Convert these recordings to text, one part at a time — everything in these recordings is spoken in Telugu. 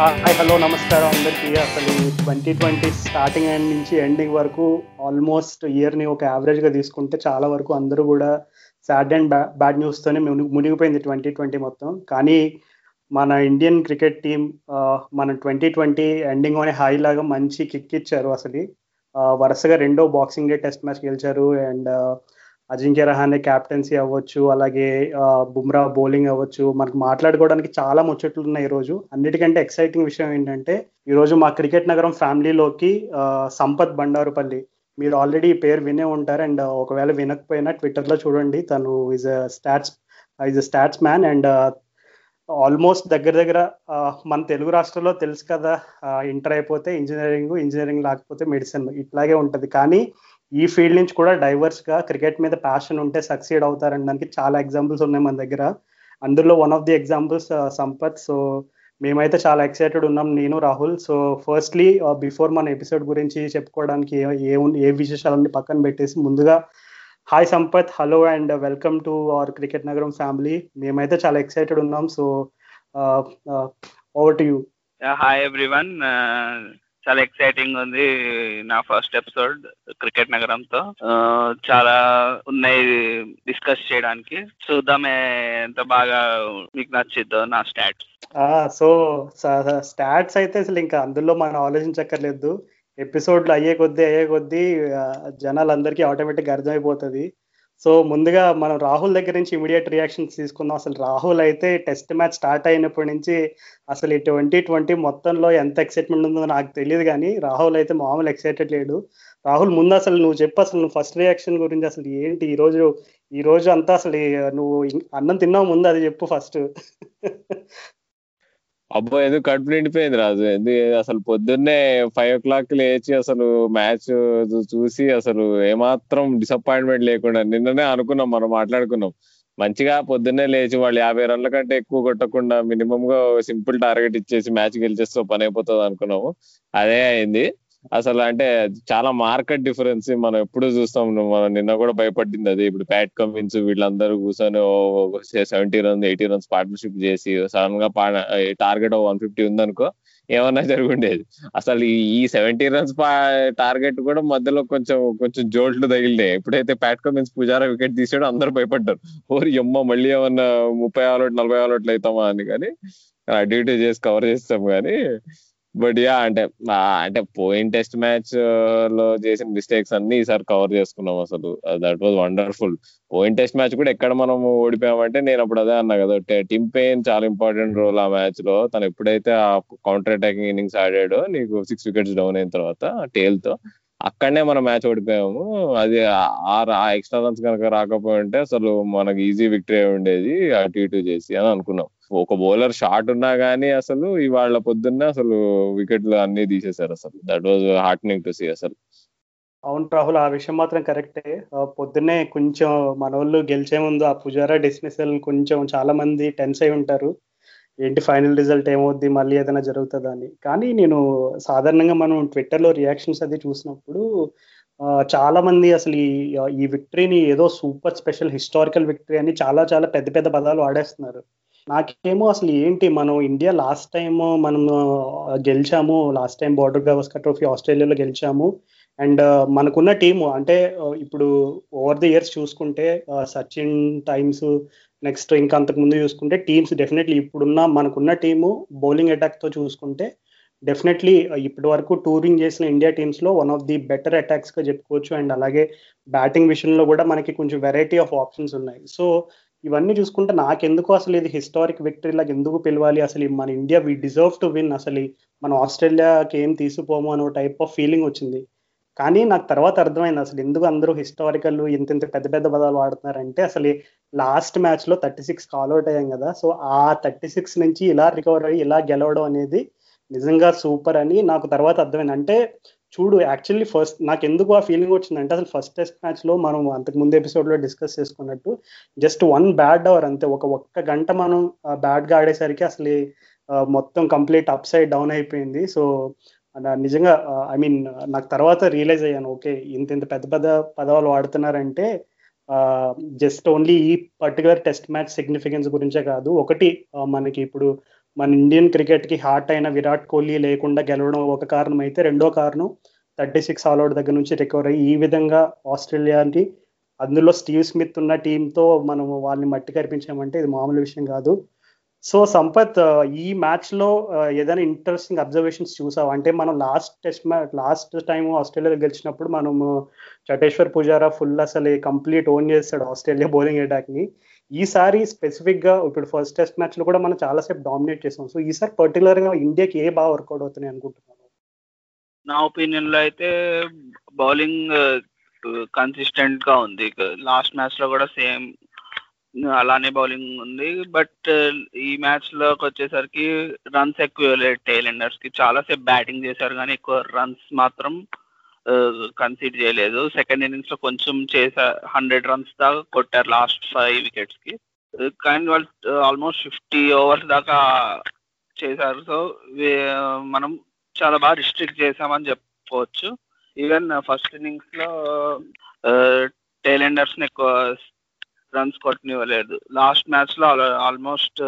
హాయ్ హలో నమస్కారం అందరికీ. అసలు ట్వంటీ ట్వంటీ స్టార్టింగ్ ఎండ్ నుంచి ఎండింగ్ వరకు ఆల్మోస్ట్ ఇయర్ని ఒక యావరేజ్గా తీసుకుంటే చాలా వరకు అందరూ కూడా సాడ్ అండ్ బ్యా బ్యాడ్ న్యూస్తోనే మునిగిపోయింది ట్వంటీ ట్వంటీ మొత్తం. కానీ మన ఇండియన్ క్రికెట్ టీం మన ట్వంటీ ట్వంటీ ఎండింగ్ అనే హై లాగా మంచి కిక్ ఇచ్చారు అసలు. వరుసగా రెండో బాక్సింగ్ డే టెస్ట్ మ్యాచ్ గెలిచారు. అండ్ అజింక్య రహానే క్యాప్టెన్సీ అవ్వచ్చు అలాగే బుమ్రా బౌలింగ్ అవ్వచ్చు. మనకు మాట్లాడుకోవడానికి చాలా ముచ్చట్లు ఉన్నాయి ఈ రోజు. అన్నిటికంటే ఎక్సైటింగ్ విషయం ఏంటంటే ఈరోజు మా క్రికెట్ నగరం ఫ్యామిలీలోకి సంపత్ బండారుపల్లి. మీరు ఆల్రెడీ ఈ పేరు వినే ఉంటారు. అండ్ ఒకవేళ వినకపోయినా ట్విట్టర్లో చూడండి. తను is stats is stats man and almost దగ్గర దగ్గర మన తెలుగు రాష్ట్రంలో తెలుసు కదా ఇంటర్ అయిపోతే ఇంజనీరింగ్ ఇంజనీరింగ్ లేకపోతే మెడిసిన్ ఇట్లాగే ఉంటుంది. కానీ ఈ ఫీల్డ్ నుంచి కూడా డైవర్స్గా క్రికెట్ మీద ప్యాషన్ ఉంటే సక్సీడ్ అవుతారనడానికి చాలా ఎగ్జాంపుల్స్ ఉన్నాయి మన దగ్గర. అందులో one of the examples Sampath. So మేమైతే చాలా ఎక్సైటెడ్ ఉన్నాం నేను రాహుల్. సో ఫస్ట్లీ బిఫోర్ మన ఎపిసోడ్ గురించి చెప్పుకోవడానికి ఏ ఏ విశేషాలన్నీ పక్కన పెట్టేసి ముందుగా hi Sampath hello and welcome to our cricket నగరం ఫ్యామిలీ మేమైతే చాలా ఎక్సైటెడ్ ఉన్నాం. So over to you hi everyone చాలా ఎక్సైటింగ్ ఉంది నా ఫస్ట్ ఎపిసోడ్ క్రికెట్ నగరంతో చాలా ఉన్నాయి డిస్కస్ చేయడానికి. చూద్దామే ఎంత బాగా మీకు నచ్చిద్దో నా స్టాట్స్ సో స్టాట్స్ అయితే అసలు ఇంకా అందులో మనం ఆలోచించక్కర్లేదు. ఎపిసోడ్లు అయ్యే కొద్దీ అయ్యే కొద్దీ జనాలందరికీ ఆటోమేటిక్గా అర్థమైపోతుంది. సో ముందుగా మనం రాహుల్ దగ్గర నుంచి ఇమీడియట్ రియాక్షన్స్ తీసుకుందాం. అసలు రాహుల్ అయితే టెస్ట్ మ్యాచ్ స్టార్ట్ అయినప్పటి నుంచి అసలు ఈ ట్వంటీ ట్వంటీ మొత్తంలో ఎంత ఎక్సైట్మెంట్ ఉందో నాకు తెలియదు కానీ రాహుల్ అయితే మామూలు ఎక్సైటెడ్ లేడు. రాహుల్ ముందు అసలు నువ్వు చెప్పు అసలు నువ్వు ఫస్ట్ రియాక్షన్ గురించి అసలు ఏంటి ఈ రోజు? ఈ రోజు అంతా అసలు నువ్వు అన్నం తిన్నావు ముందు అది చెప్పు ఫస్ట్ అబ్బో ఎందుకు కడుపు నిండిపోయింది రాజు? ఎందుకు అసలు పొద్దున్నే ఫైవ్ ఓ క్లాక్ లేచి అసలు మ్యాచ్ చూసి అసలు ఏమాత్రం డిసప్పాయింట్మెంట్ లేకుండా నిన్ననే అనుకున్నాం మనం మాట్లాడుకున్నాం. మంచిగా పొద్దున్నే లేచి వాళ్ళు యాభై రన్ల కంటే ఎక్కువ కొట్టకుండా మినిమం గా సింపుల్ టార్గెట్ ఇచ్చేసి మ్యాచ్ గెలిచేస్తే పని అయిపోతుంది అనుకున్నాము. అదే అయింది. అసలు అంటే చాలా మార్కెట్ డిఫరెన్స్. మనం ఎప్పుడు చూస్తాం మనం నిన్న కూడా భయపడింది అది. ఇప్పుడు ప్యాట్ కమిన్స్ వీళ్ళందరూ కూర్చొని seventy runs eighty runs partnership చేసి సడన్గా టార్గెట్ వన్ ఫిఫ్టీ ఉందనుకో ఏమన్నా జరుగుండేది. అసలు ఈ సెవెంటీ రన్స్ టార్గెట్ కూడా మధ్యలో కొంచెం కొంచెం జోల్ట్లు తగిలినాయి. ఎప్పుడైతే ప్యాట్ కమిన్స్ పుజారా వికెట్ తీసాడో అందరూ భయపడ్డారు. ఓరి ఎమ్మ మళ్ళీ ఏమన్నా ముప్పై ఆలోట్లు నలభై ఆలోట్లు అవుతామా అని. కానీ డ్యూటీ చేసి కవర్ చేస్తాం కానీ బట్ యా అంటే అంటే పోయిన టెస్ట్ మ్యాచ్లో చేసిన మిస్టేక్స్ అన్ని ఈసారి కవర్ చేసుకున్నాం అసలు. దట్ వాజ్ వండర్ఫుల్ పోయిన టెస్ట్ మ్యాచ్ కూడా ఎక్కడ మనం ఓడిపోయామంటే నేను అప్పుడు అదే అన్నా కదా టిమ్ పెయిన్ చాలా ఇంపార్టెంట్ రోల్ ఆ మ్యాచ్లో. తను ఎప్పుడైతే ఆ కౌంటర్ అటాకింగ్ ఇన్నింగ్స్ ఆడాడో నీకు సిక్స్ వికెట్స్ డౌన్ అయిన తర్వాత టేల్తో అక్కడనే మనం మ్యాచ్ ఓడిపోయాము. అది ఆ ఎక్స్ట్రా రన్స్ కనుక రాకపోయి ఉంటే అసలు మనకి ఈజీ విక్టరీ ఉండేది అటు ఇటు చేసి అని అనుకున్నాం. ఒక బౌలర్ షాట్ ఉన్నా గానీ అసలు ఇవాళ పొద్దున్న అసలు వికెట్లు అన్ని తీసేశారు అసలు. That was heartening to see అసలు. అవును రాహుల్ ఆ విషయం మాత్రం కరెక్టే పొద్దున్నే కొంచెం మన వాళ్ళు గెలిచే ముందు ఆ పుజారా డిస్మిసల్ కొంచెం చాలా మంది టెన్స్ అయి ఉంటారు. ఏంటి ఫైనల్ రిజల్ట్ ఏమవుద్ది? మళ్ళీ ఏదైనా జరుగుతుందా అని. కానీ నేను సాధారణంగా మనం ట్విట్టర్లో రియాక్షన్స్ అది చూసినప్పుడు చాలా మంది అసలు ఈ ఈ విక్టరీని ఏదో సూపర్ స్పెషల్ హిస్టారికల్ విక్టరీ అని చాలా చాలా పెద్ద పెద్ద పదాలు వాడేస్తున్నారు. నాకేమో అసలు ఏంటి మనం ఇండియా లాస్ట్ టైం మనం గెలిచాము last time Border Gavaskar trophy ఆస్ట్రేలియాలో గెలిచాము. అండ్ మనకున్న టీము అంటే ఇప్పుడు ఓవర్ ది ఇయర్స్ చూసుకుంటే సచిన్ టైమ్స్ నెక్స్ట్ ఇంకా అంతకు ముందు చూసుకుంటే టీమ్స్ డెఫినెట్లీ ఇప్పుడున్న మనకున్న టీము బౌలింగ్ అటాక్తో చూసుకుంటే డెఫినెట్లీ ఇప్పటి వరకు టూరింగ్ చేసిన ఇండియా టీమ్స్లో వన్ ఆఫ్ ది బెటర్ అటాక్స్గా చెప్పుకోవచ్చు. అండ్ అలాగే బ్యాటింగ్ విషయంలో కూడా మనకి కొంచెం వెరైటీ ఆఫ్ ఆప్షన్స్ ఉన్నాయి. సో ఇవన్నీ చూసుకుంటే నాకెందుకు అసలు ఇది హిస్టారిక్ విక్టరీ లాగా ఎందుకు పిలవాలి? అసలు మన India we deserve to win అసలు మనం ఆస్ట్రేలియాకి ఏం తీసిపోము అనే టైప్ ఆఫ్ ఫీలింగ్ వచ్చింది. కానీ నాకు తర్వాత అర్థమైంది అసలు ఎందుకు అందరూ హిస్టారికల్ ఇంత ఇంత పెద్ద పెద్ద పదాలు వాడుతున్నారంటే అసలు లాస్ట్ మ్యాచ్లో థర్టీ సిక్స్ అవుట్ అయ్యాం కదా. సో ఆ థర్టీ సిక్స్ నుంచి ఇలా రికవర్ అయ్యి ఇలా గెలవడం అనేది నిజంగా సూపర్ అని నాకు తర్వాత అర్థమైంది. అంటే చూడు యాక్చువల్లీ ఫస్ట్ నాకు ఎందుకు ఆ ఫీలింగ్ వచ్చిందంటే అసలు ఫస్ట్ టెస్ట్ మ్యాచ్లో మనం అంతకు ముందు ఎపిసోడ్లో డిస్కస్ చేసుకున్నట్టు జస్ట్ వన్ బ్యాడ్ అవర్ అంతే. ఒక ఒక్క గంట మనం బ్యాడ్గా ఆడేసరికి అసలు మొత్తం కంప్లీట్ అప్ సైడ్ డౌన్ అయిపోయింది. సో నిజంగా ఐ మీన్ నాకు తర్వాత రియలైజ్ అయ్యాను ఓకే ఇంత ఇంత పెద్ద పెద్ద పదవాలు వాడుతున్నారంటే జస్ట్ ఓన్లీ ఈ పర్టికులర్ టెస్ట్ మ్యాచ్ సిగ్నిఫికెన్స్ గురించే కాదు. ఒకటి మనకి ఇప్పుడు మన ఇండియన్ క్రికెట్కి హార్ట్ అయిన విరాట్ కోహ్లీ లేకుండా గెలవడం ఒక కారణం అయితే రెండో కారణం థర్టీ సిక్స్ ఆల్అౌట్ దగ్గర నుంచి రికవర్ అయ్యి ఈ విధంగా ఆస్ట్రేలియాకి అందులో స్టీవ్ స్మిత్ ఉన్న టీంతో మనం వాళ్ళని మట్టి కనిపించామంటే ఇది మామూలు విషయం కాదు. సో సంపత్ ఈ మ్యాచ్లో ఏదైనా ఇంట్రెస్టింగ్ అబ్జర్వేషన్స్ చూసావు? అంటే మనం last test match last time Australia గెలిచినప్పుడు మనము చటేశ్వర్ పుజారా ఫుల్ అసలు కంప్లీట్ ఓన్ చేస్తాడు ఆస్ట్రేలియా బౌలింగ్ అటాక్ని ఈసారి స్పెసిఫిక్గా ఇప్పుడు ఫస్ట్ టెస్ట్ మ్యాచ్లో కూడా మనం చాలాసేపు డామినేట్ చేసాం. సో ఈసారి పర్టికులర్గా ఇండియాకి ఏ బాగా వర్కౌట్ అవుతున్నాయి అనుకుంటున్నాను నా ఒపీనియన్లో అయితే బౌలింగ్ కన్సిస్టెంట్ uh, గా ఉంది. లాస్ట్ మ్యాచ్లో కూడా సేమ్ అలానే బౌలింగ్ ఉంది. బట్ uh, ఈ మ్యాచ్లోకి వచ్చేసరికి రన్స్ ఎక్కువ టైలెండర్స్కి. చాలా సేపు బ్యాటింగ్ చేశారు కానీ ఎక్కువ రన్స్ మాత్రం కన్సీడ్ చేయలేదు. సెకండ్ ఇన్నింగ్స్లో కొంచెం చేసా హండ్రెడ్ రన్స్ దాకా కొట్టారు లాస్ట్ ఫైవ్ వికెట్స్కి. కానీ వాళ్ళు ఆల్మోస్ట్ ఫిఫ్టీ ఓవర్స్ దాకా చేశారు. సో మనం చాలా బాగా రిస్ట్రిక్ట్ చేసామని చెప్పుకోవచ్చు. ఈవెన్ ఫస్ట్ ఇన్నింగ్స్లో టైలెండర్స్ ఎక్కువ రన్స్ కొట్టనివ్వలేదు. లాస్ట్ మ్యాచ్లో almost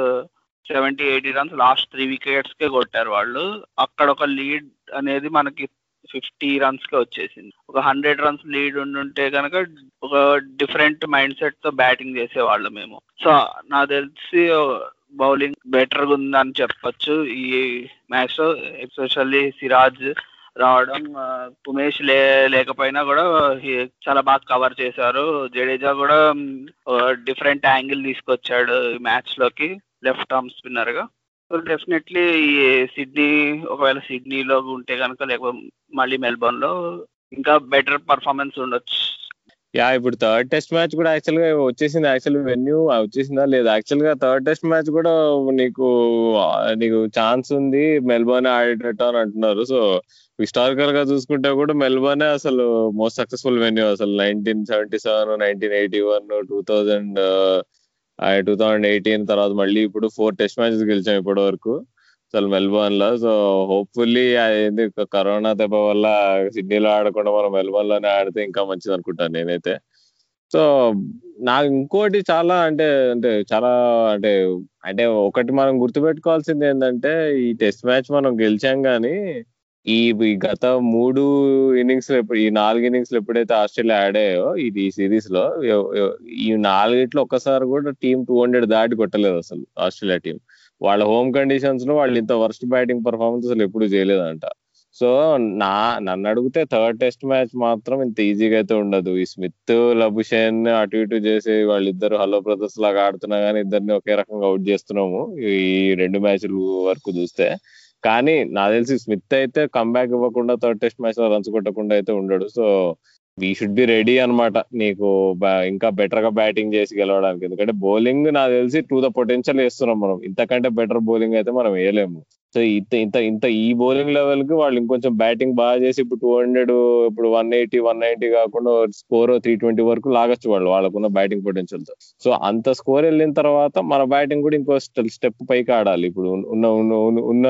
seventy eighty runs last three wickets కే కొట్టారు వాళ్ళు. అక్కడ ఒక లీడ్ అనేది మనకి ఫిఫ్టీ రన్స్కి వచ్చేసింది. ఒక హండ్రెడ్ రన్స్ లీడ్ ఉండుంటే కనుక ఒక డిఫరెంట్ మైండ్ సెట్తో బ్యాటింగ్ చేసేవాళ్ళు మేము. సో నాకు తెలిసి బౌలింగ్ బెటర్గా ఉందని చెప్పొచ్చు. ఈ మ్యాచ్లో ఎస్పెషల్లీ సిరాజ్ రావడం ఉమేష్ లే లేకపోయినా కూడా చాలా బాగా కవర్ చేశారు. జడేజా కూడా డిఫరెంట్ యాంగిల్ తీసుకొచ్చాడు మ్యాచ్లోకి లెఫ్ట్ ఆర్మ్ స్పిన్నర్గా. సో డెఫినెట్లీ సిడ్నీ ఒకవేళ సిడ్నీలో ఉంటే కనుక లేకపోతే మళ్ళీ మెల్బోర్న్లో ఇంకా బెటర్ పర్ఫార్మెన్స్ ఉండొచ్చు. యా ఇప్పుడు థర్డ్ టెస్ట్ మ్యాచ్ కూడా యాక్చువల్గా వచ్చేసింది. యాక్చువల్ వెన్యూ వచ్చేసిందా లేదా? యాక్చువల్గా థర్డ్ టెస్ట్ మ్యాచ్ కూడా నీకు నీకు ఛాన్స్ ఉంది. మెల్బోర్న్ ఆడేటట్టు అని అంటున్నారు. సో హిస్టారికల్గా చూసుకుంటే కూడా మెల్బోర్న్ అసలు మోస్ట్ సక్సెస్ఫుల్ వెన్యూ అసలు. Nineteen seventy seven nineteen eighty one two thousand two thousand eighteen తర్వాత మళ్ళీ ఇప్పుడు ఫోర్ టెస్ట్ మ్యాచెస్ గెలిచాం ఇప్పటి వరకు అసలు మెల్బోర్న్లో. సో హోప్ఫుల్లీ అది కరోనా దెబ్బ వల్ల సిడ్నీలో ఆడకుండా మనం మెల్బోర్న్లోనే ఆడితే ఇంకా మంచిది అనుకుంటాను నేనైతే. సో నాకు ఇంకోటి చాలా అంటే అంటే చాలా అంటే అంటే ఒకటి మనం గుర్తుపెట్టుకోవాల్సింది ఏంటంటే ఈ టెస్ట్ మ్యాచ్ మనం గెలిచాం కానీ ఈ గత మూడు ఇన్నింగ్స్ ఈ నాలుగు ఇన్నింగ్స్ ఎప్పుడైతే ఆస్ట్రేలియా ఆడాయో ఇది ఈ సిరీస్లో ఈ నాలుగిట్లో ఒక్కసారి కూడా టీం టూ హండ్రెడ్ దాటి కొట్టలేదు అసలు ఆస్ట్రేలియా టీం వాళ్ళ హోమ్ కండిషన్స్లో వాళ్ళు ఇంత వర్స్ట్ బ్యాటింగ్ పర్ఫార్మెన్స్ అసలు ఎప్పుడు చేయలేదంట. సో నా నన్ను అడిగితే థర్డ్ టెస్ట్ మ్యాచ్ మాత్రం ఇంత ఈజీగా అయితే ఉండదు. ఈ స్మిత్ లబుషేన్ అటు ఇటు చేసి వాళ్ళిద్దరు హలో బ్రదర్స్ లాగా ఆడుతున్నా కానీ ఇద్దరిని ఒకే రకంగా అవుట్ చేస్తున్నాము. ఈ రెండు మ్యాచ్లు వరకు చూస్తే కానీ నాకు తెలిసి స్మిత్ అయితే కంబ్యాక్ ఇవ్వకుండా థర్డ్ టెస్ట్ మ్యాచ్లో రన్స్ కొట్టకుండా అయితే ఉండడు. So we should be ready అనమాట నీకు ఇంకా బెటర్గా బ్యాటింగ్ చేసి గెలవడానికి. ఎందుకంటే బౌలింగ్ నాకు తెలిసి టూ ద పొటెన్షియల్ వేస్తున్నాం మనం. ఇంతకంటే బెటర్ బౌలింగ్ అయితే మనం వేయలేము. సో ఇంత ఇంత ఇంత ఈ బౌలింగ్ లెవెల్కి వాళ్ళు ఇంకొంచెం బ్యాటింగ్ బాగా చేసి ఇప్పుడు టూ హండ్రెడ్ ఇప్పుడు వన్ ఎయిటీ వన్ నైన్టీ కాకుండా స్కోర్ త్రీ ట్వంటీ వరకు లాగొచ్చు వాళ్ళు వాళ్ళకున్న బ్యాటింగ్ పొటెన్షియల్తో. సో అంత స్కోర్ వెళ్ళిన తర్వాత మన బ్యాటింగ్ కూడా ఇంకో స్టెప్ పైకి ఆడాలి. ఇప్పుడు ఉన్న ఉన్న ఉన్న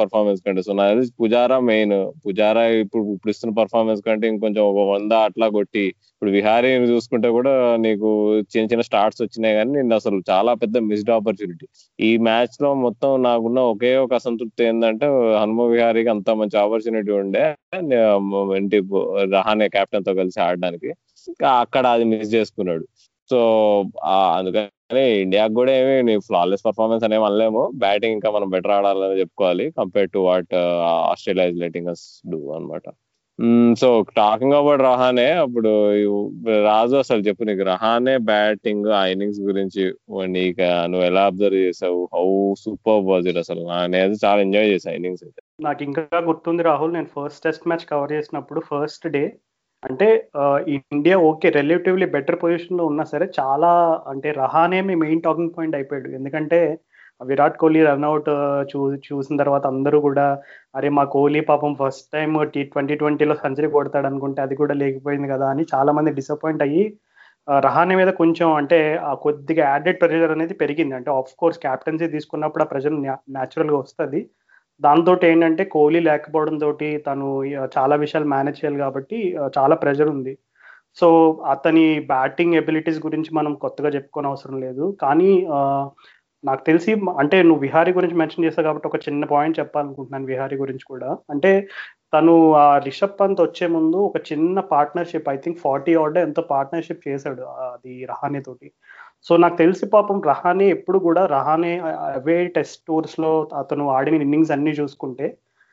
పర్ఫార్మెన్స్ కంటే. సో నాకు పుజారా మెయిన్ పుజారా ఇప్పుడు ఇప్పుడు ఇస్తున్న పర్ఫార్మెన్స్ కంటే ఇంకొంచెం ఒక వంద అట్లా కొట్టి. ఇప్పుడు విహారీ చూసుకుంటే కూడా నీకు చిన్న చిన్న స్టార్ట్స్ వచ్చినాయి కానీ నేను అసలు చాలా పెద్ద మిస్డ్ ఆపర్చునిటీ ఈ మ్యాచ్లో మొత్తం నాకున్న ఒకే ఒక అసంతృప్తి ఏంటంటే హనుమ విహారీకి అంత మంచి ఆపర్చునిటీ ఉండే. ఏంటి రహానే కెప్టెన్తో కలిసి ఆడడానికి. అక్కడ అది మిస్ చేసుకున్నాడు. సో అందుకని ఇండియాకి కూడా ఏమి ఫ్లాలెస్ పర్ఫార్మెన్స్ అనేవి అనలేము. బ్యాటింగ్ ఇంకా మనం బెటర్ ఆడాలని చెప్పుకోవాలి compare to what Australia is letting us do అనమాట సో టాకింగ్ అబౌట్ రహానే అప్పుడు రాజు అసలు చెప్పు నీకు రహానే బ్యాటింగ్ ఆ ఇన్నింగ్స్ గురించి నీకు నువ్వు ఎలా అబ్జర్వ్ చేసావు? హౌ సూపర్ వాజ్ ఇట్ అసలు? నేను చాలా ఎంజాయ్ చేసా ఇన్నింగ్స్ అయితే. నాకు ఇంకా గుర్తుంది రాహుల్ నేను ఫస్ట్ టెస్ట్ మ్యాచ్ కవర్ చేసినప్పుడు ఫస్ట్ డే అంటే ఇండియా ఓకే రిలేటివ్లీ బెటర్ పొజిషన్లో ఉన్నా సరే చాలా అంటే రహానే మీ మెయిన్ టాకింగ్ పాయింట్ అయిపోయాడు. ఎందుకంటే విరాట్ కోహ్లీ రన్అట్ చూ చూసిన తర్వాత అందరూ కూడా అరే మా కోహ్లీ పాపం ఫస్ట్ టైం టీ ట్వంటీ ట్వంటీలో సెంచరీ కొడతాడు అనుకుంటే అది కూడా లేకపోయింది కదా అని చాలా మంది డిసప్పాయింట్ అయ్యి రహానే మీద కొంచెం అంటే ఆ కొద్దిగా యాడెడ్ ప్రెషర్ అనేది పెరిగింది. అంటే ఆఫ్ కోర్స్ క్యాప్టెన్సీ తీసుకున్నప్పుడు ఆ ప్రెషర్ న్యాచురల్గా వస్తుంది. దాంతో ఏంటంటే కోహ్లీ లేకపోవడం తోటి తను చాలా విషయాలు మేనేజ్ చేయాలి కాబట్టి చాలా ప్రెషర్ ఉంది. సో అతని బ్యాటింగ్ ఎబిలిటీస్ గురించి మనం కొత్తగా చెప్పుకోని అవసరం లేదు. కానీ నాకు తెలిసి అంటే నువ్వు విహారీ గురించి మెన్షన్ చేస్తావు కాబట్టి ఒక చిన్న పాయింట్ చెప్పాలనుకుంటున్నాను విహారీ గురించి కూడా. అంటే తను ఆ రిషబ్ పంత్ వచ్చే ముందు ఒక చిన్న partnership I think forty odd ఎంతో పార్ట్నర్షిప్ చేశాడు అది రహానే తోటి. సో నాకు తెలిసి పాపం రహానే ఎప్పుడు కూడా రహానే అవే టెస్ట్ టూర్స్లో అతను ఆడిన ఇన్నింగ్స్ అన్ని చూసుకుంటే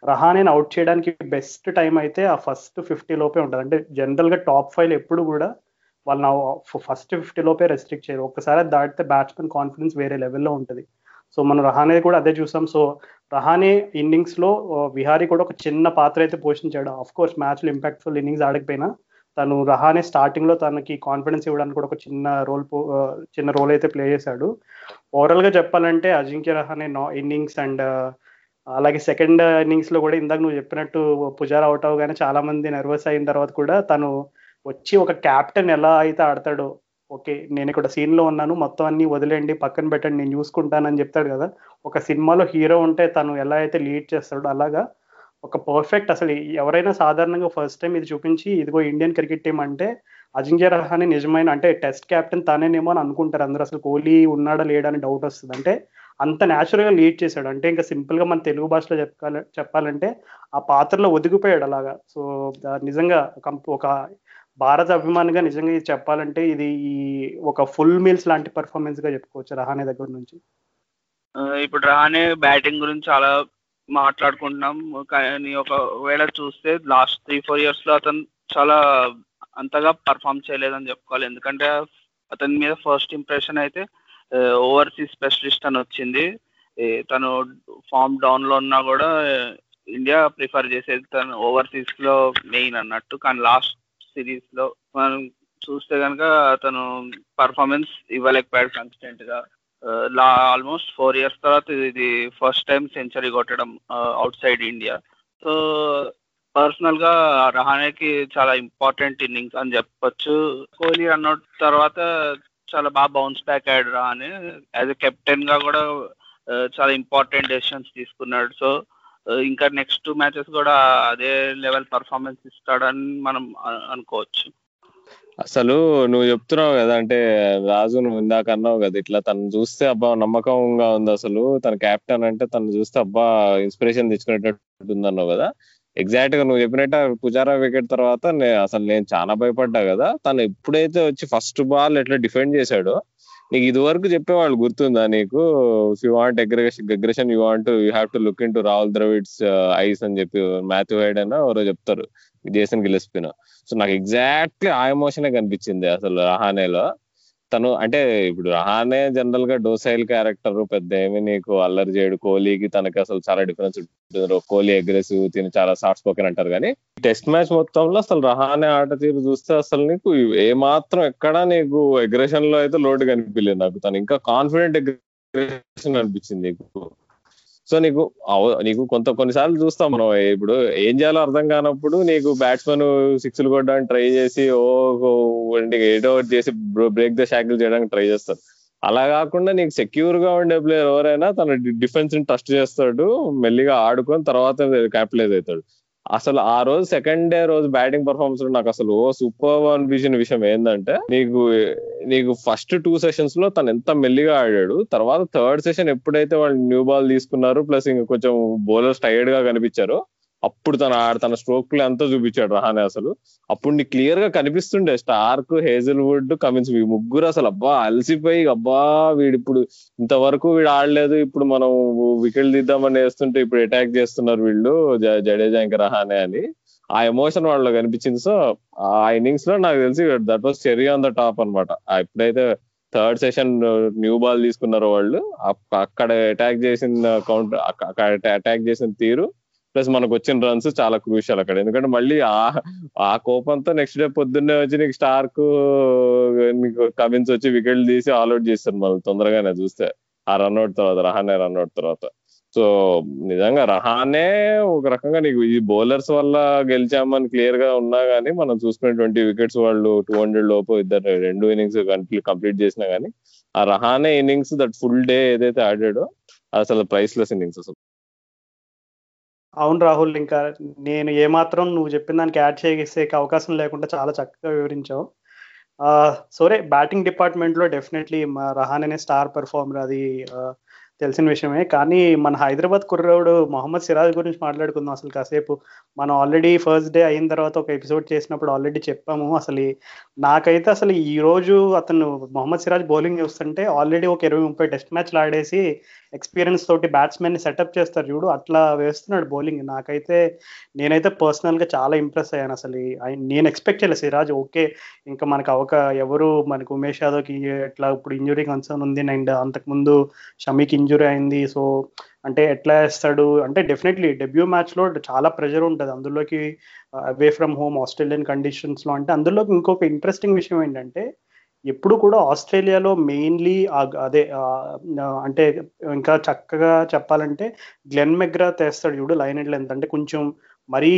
రహానేని అవుట్ చేయడానికి బెస్ట్ టైం అయితే ఆ ఫస్ట్ ఫిఫ్టీ లోపే ఉంటుంది. అంటే జనరల్గా టాప్ ఫైవ్ ఎప్పుడు కూడా వాళ్ళు ఫస్ట్ ఫిఫ్టీ లోపే రెస్ట్రిక్ట్ చేయరు. ఒక్కసారి దాటితే బ్యాట్స్మెన్ కాన్ఫిడెన్స్ వేరే లెవెల్లో ఉంటుంది. సో మనం రహానే కూడా అదే చూసాం. సో రహానే ఇన్నింగ్స్లో విహారీ కూడా ఒక చిన్న పాత్ర అయితే పోషించాడు. ఆఫ్ కోర్స్ మ్యాచ్లో ఇంపాక్ట్ఫుల్ ఇన్నింగ్స్ ఆడకపోయినా తను రహానే స్టార్టింగ్లో తనకి కాన్ఫిడెన్స్ ఇవ్వడానికి కూడా ఒక చిన్న రోల్ చిన్న రోల్ అయితే ప్లే చేశాడు. ఓవరాల్గా చెప్పాలంటే అజింక్య రహానే నా ఇన్నింగ్స్ అండ్ అలాగే సెకండ్ ఇన్నింగ్స్లో కూడా ఇందాక నువ్వు చెప్పినట్టు పుజారా అవుట్ అవగానే చాలా మంది నర్వస్ అయిన తర్వాత కూడా తను వచ్చి ఒక క్యాప్టెన్ ఎలా అయితే ఆడతాడో ఓకే నేను ఇక్కడ సీన్లో ఉన్నాను మొత్తం అన్ని వదిలేండి పక్కన పెట్టండి నేను చూసుకుంటానని చెప్తాడు కదా. ఒక సినిమాలో హీరో ఉంటే తను ఎలా అయితే లీడ్ చేస్తాడో అలాగా ఒక పర్ఫెక్ట్ అసలు ఎవరైనా సాధారణంగా ఫస్ట్ టైం ఇది చూపించి ఇదిగో ఇండియన్ క్రికెట్ టీం అంటే అజింక్య రహానే నిజమైన అంటే టెస్ట్ కెప్టెన్ తానేనేమో అని అనుకుంటారు అందరూ. అసలు కోహ్లీ ఉన్నాడా లేడా అని డౌట్ వస్తుంది. అంటే అంత న్యాచురల్గా లీడ్ చేశాడు. అంటే ఇంకా సింపుల్గా మన తెలుగు భాషలో చెప్పాలి చెప్పాలంటే ఆ పాత్రలో ఒదిగిపోయాడు అలాగా. సో నిజంగా ఒక భారత అభిమానిగా నిజంగా ఇది చెప్పాలంటే ఇది ఈ ఒక ఫుల్ మీల్స్ లాంటి పర్ఫార్మెన్స్గా చెప్పుకోవచ్చు రహానే దగ్గర నుంచి. ఇప్పుడు రహానే బ్యాటింగ్ గురించి చాలా మాట్లాడుకుంటున్నాం. కానీ ఒకవేళ చూస్తే లాస్ట్ త్రీ ఫోర్ ఇయర్స్లో అతను చాలా అంతగా పర్ఫామ్ చేయలేదని చెప్పుకోవాలి. ఎందుకంటే అతని మీద ఫస్ట్ ఇంప్రెషన్ అయితే ఓవర్సీస్ స్పెషలిస్ట్ అని వచ్చింది. తను ఫామ్ డౌన్లో ఉన్నా కూడా ఇండియా ప్రిఫర్ చేసేది తను ఓవర్సీస్లో మెయిన్ అన్నట్టు. కానీ లాస్ట్ సిరీస్లో మనం చూస్తే కనుక అతను పర్ఫార్మెన్స్ ఇవ్వలేకపోయాడు కన్స్టెంట్గా. లా ఆల్మోస్ట్ ఫోర్ ఇయర్స్ తర్వాత ఇది ఫస్ట్ టైం సెంచరీ కొట్టడం అవుట్ సైడ్ ఇండియా సో పర్సనల్గా రహానేకి చాలా ఇంపార్టెంట్ ఇన్నింగ్స్ అని చెప్పొచ్చు. కోహ్లీ అన్న తర్వాత చాలా బాగా బౌన్స్ బ్యాక్ అయ్యాడు రహానే. యాజ్ ఎ కెప్టెన్గా కూడా చాలా ఇంపార్టెంట్ డెసిషన్స్ తీసుకున్నాడు. సో ఇంకా నెక్స్ట్ టూ మ్యాచెస్ కూడా అదే లెవెల్ పర్ఫార్మెన్స్ ఇస్తాడని మనం అనుకోవచ్చు. అసలు నువ్వు చెప్తున్నావు కదా అంటే రాజు నువ్వు ఇందాక అన్నావు కదా ఇట్లా తను చూస్తే అబ్బా నమ్మకంగా ఉంది అసలు. తన క్యాప్టెన్ అంటే తను చూస్తే అబ్బా ఇన్స్పిరేషన్ తెచ్చుకునేటట్టు ఉంది అన్నావు కదా. ఎగ్జాక్ట్గా నువ్వు చెప్పినట్టు పుజారా వికెట్ తర్వాత అసలు నేను చాలా భయపడ్డా కదా. తను ఎప్పుడైతే వచ్చి ఫస్ట్ బాల్ ఎట్లా డిఫెండ్ చేశాడో నీకు ఇది వరకు చెప్పేవాళ్ళు గుర్తుందా నీకు? You want aggression aggression you want you have to look in to Rahul Dravid's eyes అని చెప్పి మాథ్యూ హైడ్ అన్న ఎవరో చెప్తారు. జేసన్ గిలెస్పిన సో నాకు ఎగ్జాక్ట్లీ ఆ ఎమోషనే కనిపించింది అసలు రహానేలో తను అంటే ఇప్పుడు రహానే జనరల్గా డోసైల్ క్యారెక్టర్ పెద్ద ఏమి నీకు అల్లరి చేయడు. కోహ్లీకి తనకి అసలు చాలా డిఫరెన్స్ ఉంటుంది. కోహ్లీ అగ్రెసివ్ తిని చాలా సాఫ్ట్ స్పోకెన్ అంటారు కానీ టెస్ట్ మ్యాచ్ మొత్తంలో అసలు రహానే ఆట తీరు చూస్తే అసలు నీకు ఏ మాత్రం ఎక్కడా నీకు అగ్రెషన్లో అయితే లోటు కనిపించలేదు నాకు. తను ఇంకా కాన్ఫిడెంట్ అగ్రెషన్ అనిపించింది నీకు. సో నీకు నీకు కొంత కొన్నిసార్లు చూస్తాం మనం. ఇప్పుడు ఏం చేయాలో అర్థం కానప్పుడు నీకు బ్యాట్స్మెన్ సిక్స్లు కొట్టడానికి ట్రై చేసి ఓ ఏదో చేసి బ్రేక్ ద షాకిల్ చేయడానికి ట్రై చేస్తారు అలా కాకుండా నీకు సెక్యూర్గా ఉండే ప్లేయర్ ఎవరైనా తన డిఫెన్స్ని ట్రస్ట్ చేస్తాడు. మెల్లిగా ఆడుకొని తర్వాత క్యాపిటలైజ్ అవుతాడు. అసలు ఆ రోజు సెకండ్ డే రోజు బ్యాటింగ్ పర్ఫార్మెన్స్ నాకు అసలు ఓ సూపర్ అనిపించిన విషయం ఏంటంటే నీకు నీకు ఫస్ట్ టూ సెషన్స్లో తను ఎంత మెల్లిగా ఆడాడు తర్వాత థర్డ్ సెషన్ ఎప్పుడైతే వాళ్ళు న్యూ బాల్ తీసుకున్నారు ప్లస్ ఇంకా కొంచెం బౌలర్స్ టైర్డ్గా కనిపించారు అప్పుడు తన తన స్ట్రోక్ ప్లే అంతా చూపించాడు రహానే అసలు. అప్పుడు నీకు క్లియర్గా కనిపిస్తుండే స్టార్క్ హేజల్వుడ్ కమిన్స్ ఈ ముగ్గురు అసలు అబ్బా అలసిపోయి అబ్బా వీడు ఇప్పుడు ఇంతవరకు వీడు ఆడలేదు ఇప్పుడు మనం వికెట్ తీద్దామని వేస్తుంటే ఇప్పుడు అటాక్ చేస్తున్నారు వీళ్ళు జడేజా ఇంకా రహానే అని. ఆ ఎమోషన్ వాళ్ళలో కనిపించింది సో ఆ ఇన్నింగ్స్లో నాకు తెలిసి that was cherry on the top అనమాట ఎప్పుడైతే థర్డ్ సెషన్ న్యూ బాల్ తీసుకున్నారో వాళ్ళు అక్కడ అటాక్ చేసిన కౌంటర్ అక్కడ అటాక్ చేసిన తీరు ప్లస్ మనకు వచ్చిన రన్స్ చాలా క్రూషియల్ అక్కడ. ఎందుకంటే మళ్ళీ ఆ ఆ కోపంతో నెక్స్ట్ డే పొద్దున్నే వచ్చి నీకు స్టార్క్ నీకు కమిన్స్ వచ్చి వికెట్లు తీసి ఆల్అౌట్ చేస్తారు మళ్ళీ తొందరగానే చూస్తే. ఆ రన్అట్ తర్వాత రహానే రన్అట్ తర్వాత. సో నిజంగా రహానే ఒక రకంగా నీకు ఈ బౌలర్స్ వల్ల గెలిచామని క్లియర్గా ఉన్నా గానీ మనం చూసుకునే ట్వంటీ వికెట్స్ వాళ్ళు టూ హండ్రెడ్ లోపు ఇద్దరు రెండు ఇన్నింగ్స్ కంప్లీట్ చేసినా గానీ ఆ Rahane innings that full day ఏదైతే ఆడాడో అసలు ప్రైస్లెస్ ఇన్నింగ్స్ అసలు. అవును రాహుల్ ఇంకా నేను ఏమాత్రం నువ్వు చెప్పిన దానికి యాడ్ చేసే అవకాశం లేకుండా చాలా చక్కగా వివరించావు. సోరే బ్యాటింగ్ డిపార్ట్మెంట్లో డెఫినెట్లీ మా రహాన్ అనే స్టార్ పెర్ఫార్మర్ అది తెలిసిన విషయమే. కానీ మన హైదరాబాద్ కుర్రాడు మొహమ్మద్ సిరాజ్ గురించి మాట్లాడుకుందాం అసలు కాసేపు. మనం ఆల్రెడీ ఫస్ట్ డే అయిన తర్వాత ఒక ఎపిసోడ్ చేసినప్పుడు ఆల్రెడీ చెప్పాము. అసలు నాకైతే అసలు ఈ రోజు అతను మొహమ్మద్ సిరాజ్ బౌలింగ్ చూస్తుంటే ఆల్రెడీ ఒక ఇరవై ముప్పై టెస్ట్ మ్యాచ్లు ఆడేసి ఎక్స్పీరియన్స్ తోటి బ్యాట్స్మెన్ని సెటప్ చేస్తారు చూడు. అట్లా వేస్తున్నాడు బౌలింగ్ నాకైతే నేనైతే పర్సనల్గా చాలా ఇంప్రెస్ అయ్యాను అసలు. నేను ఎక్స్పెక్ట్ చేయలేదు. సిరాజ్ ఓకే ఇంకా మనకు అవక ఎవరు మనకు ఉమేష్ యాదవ్కి ఎట్లా ఇప్పుడు ఇంజురీ కన్సర్న్ ఉంది అండ్ అంతకుముందు షమీకి ఇంజురీ అయింది. సో అంటే ఎట్లా వేస్తాడు? అంటే డెఫినెట్లీ డెబ్యూ మ్యాచ్లో చాలా ప్రెషర్ ఉంటుంది. అందులోకి అవే ఫ్రమ్ హోమ్ ఆస్ట్రేలియన్ కండిషన్స్లో. అంటే అందులోకి ఇంకొక ఇంట్రెస్టింగ్ విషయం ఏంటంటే ఎప్పుడు కూడా ఆస్ట్రేలియాలో మెయిన్లీ అదే అంటే ఇంకా చక్కగా చెప్పాలంటే గ్లెన్ మెగ్రా తెస్తాడు చూడు లైన్ అండ్ లెంత్ అంటే కొంచెం మరీ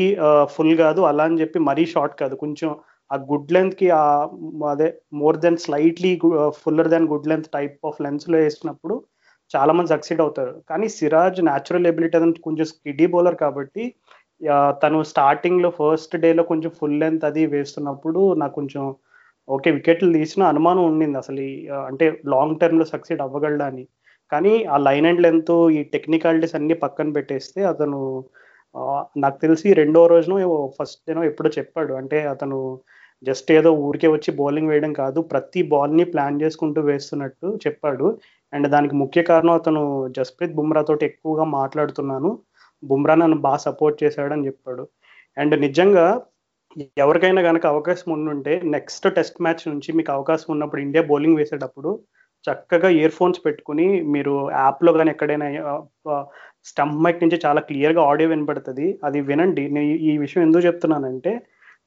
ఫుల్ కాదు అలా అని చెప్పి మరీ షార్ట్ కాదు. కొంచెం ఆ గుడ్ లెంత్కి ఆ అదే more than slightly fuller than good length type of లెన్స్లో వేసినప్పుడు చాలా మంది సక్సీడ్ అవుతారు. కానీ సిరాజ్ న్యాచురల్ ఎబిలిటీ అదని కొంచెం స్కిడీ బౌలర్ కాబట్టి తను స్టార్టింగ్లో ఫస్ట్ డేలో కొంచెం ఫుల్ లెంత్ అది వేస్తున్నప్పుడు నాకు కొంచెం ఓకే వికెట్లు తీసిన అనుమానం ఉండింది అసలు అంటే లాంగ్ టర్మ్లో సక్సీడ్ అవ్వగలడా అని. కానీ ఆ లైన్ అండ్ లెంత్ ఈ టెక్నికాలిటీస్ అన్ని పక్కన పెట్టేస్తే అతను నాకు తెలిసి రెండో రోజునో ఫస్ట్ డేనో ఎప్పుడో చెప్పాడు. అంటే అతను జస్ట్ ఏదో ఊరికే వచ్చి బౌలింగ్ వేయడం కాదు ప్రతి బాల్ని ప్లాన్ చేసుకుంటూ వేస్తున్నట్టు చెప్పాడు. అండ్ దానికి ముఖ్య కారణం అతను జస్ప్రీత్ బుమ్రా తోటి ఎక్కువగా మాట్లాడుతున్నాను. బుమ్రా నన్ను బాగా సపోర్ట్ చేశాడని చెప్పాడు. అండ్ నిజంగా ఎవరికైనా కనుక అవకాశం ఉండుంటే నెక్స్ట్ టెస్ట్ మ్యాచ్ నుంచి మీకు అవకాశం ఉన్నప్పుడు ఇండియా బౌలింగ్ వేసేటప్పుడు చక్కగా ఇయర్ ఫోన్స్ పెట్టుకుని మీరు యాప్లో కానీ ఎక్కడైనా స్టంప్ మైక్ నుంచి చాలా క్లియర్గా ఆడియో వినపడుతుంది. అది వినండి. నేను ఈ విషయం ఎందుకు చెప్తున్నానంటే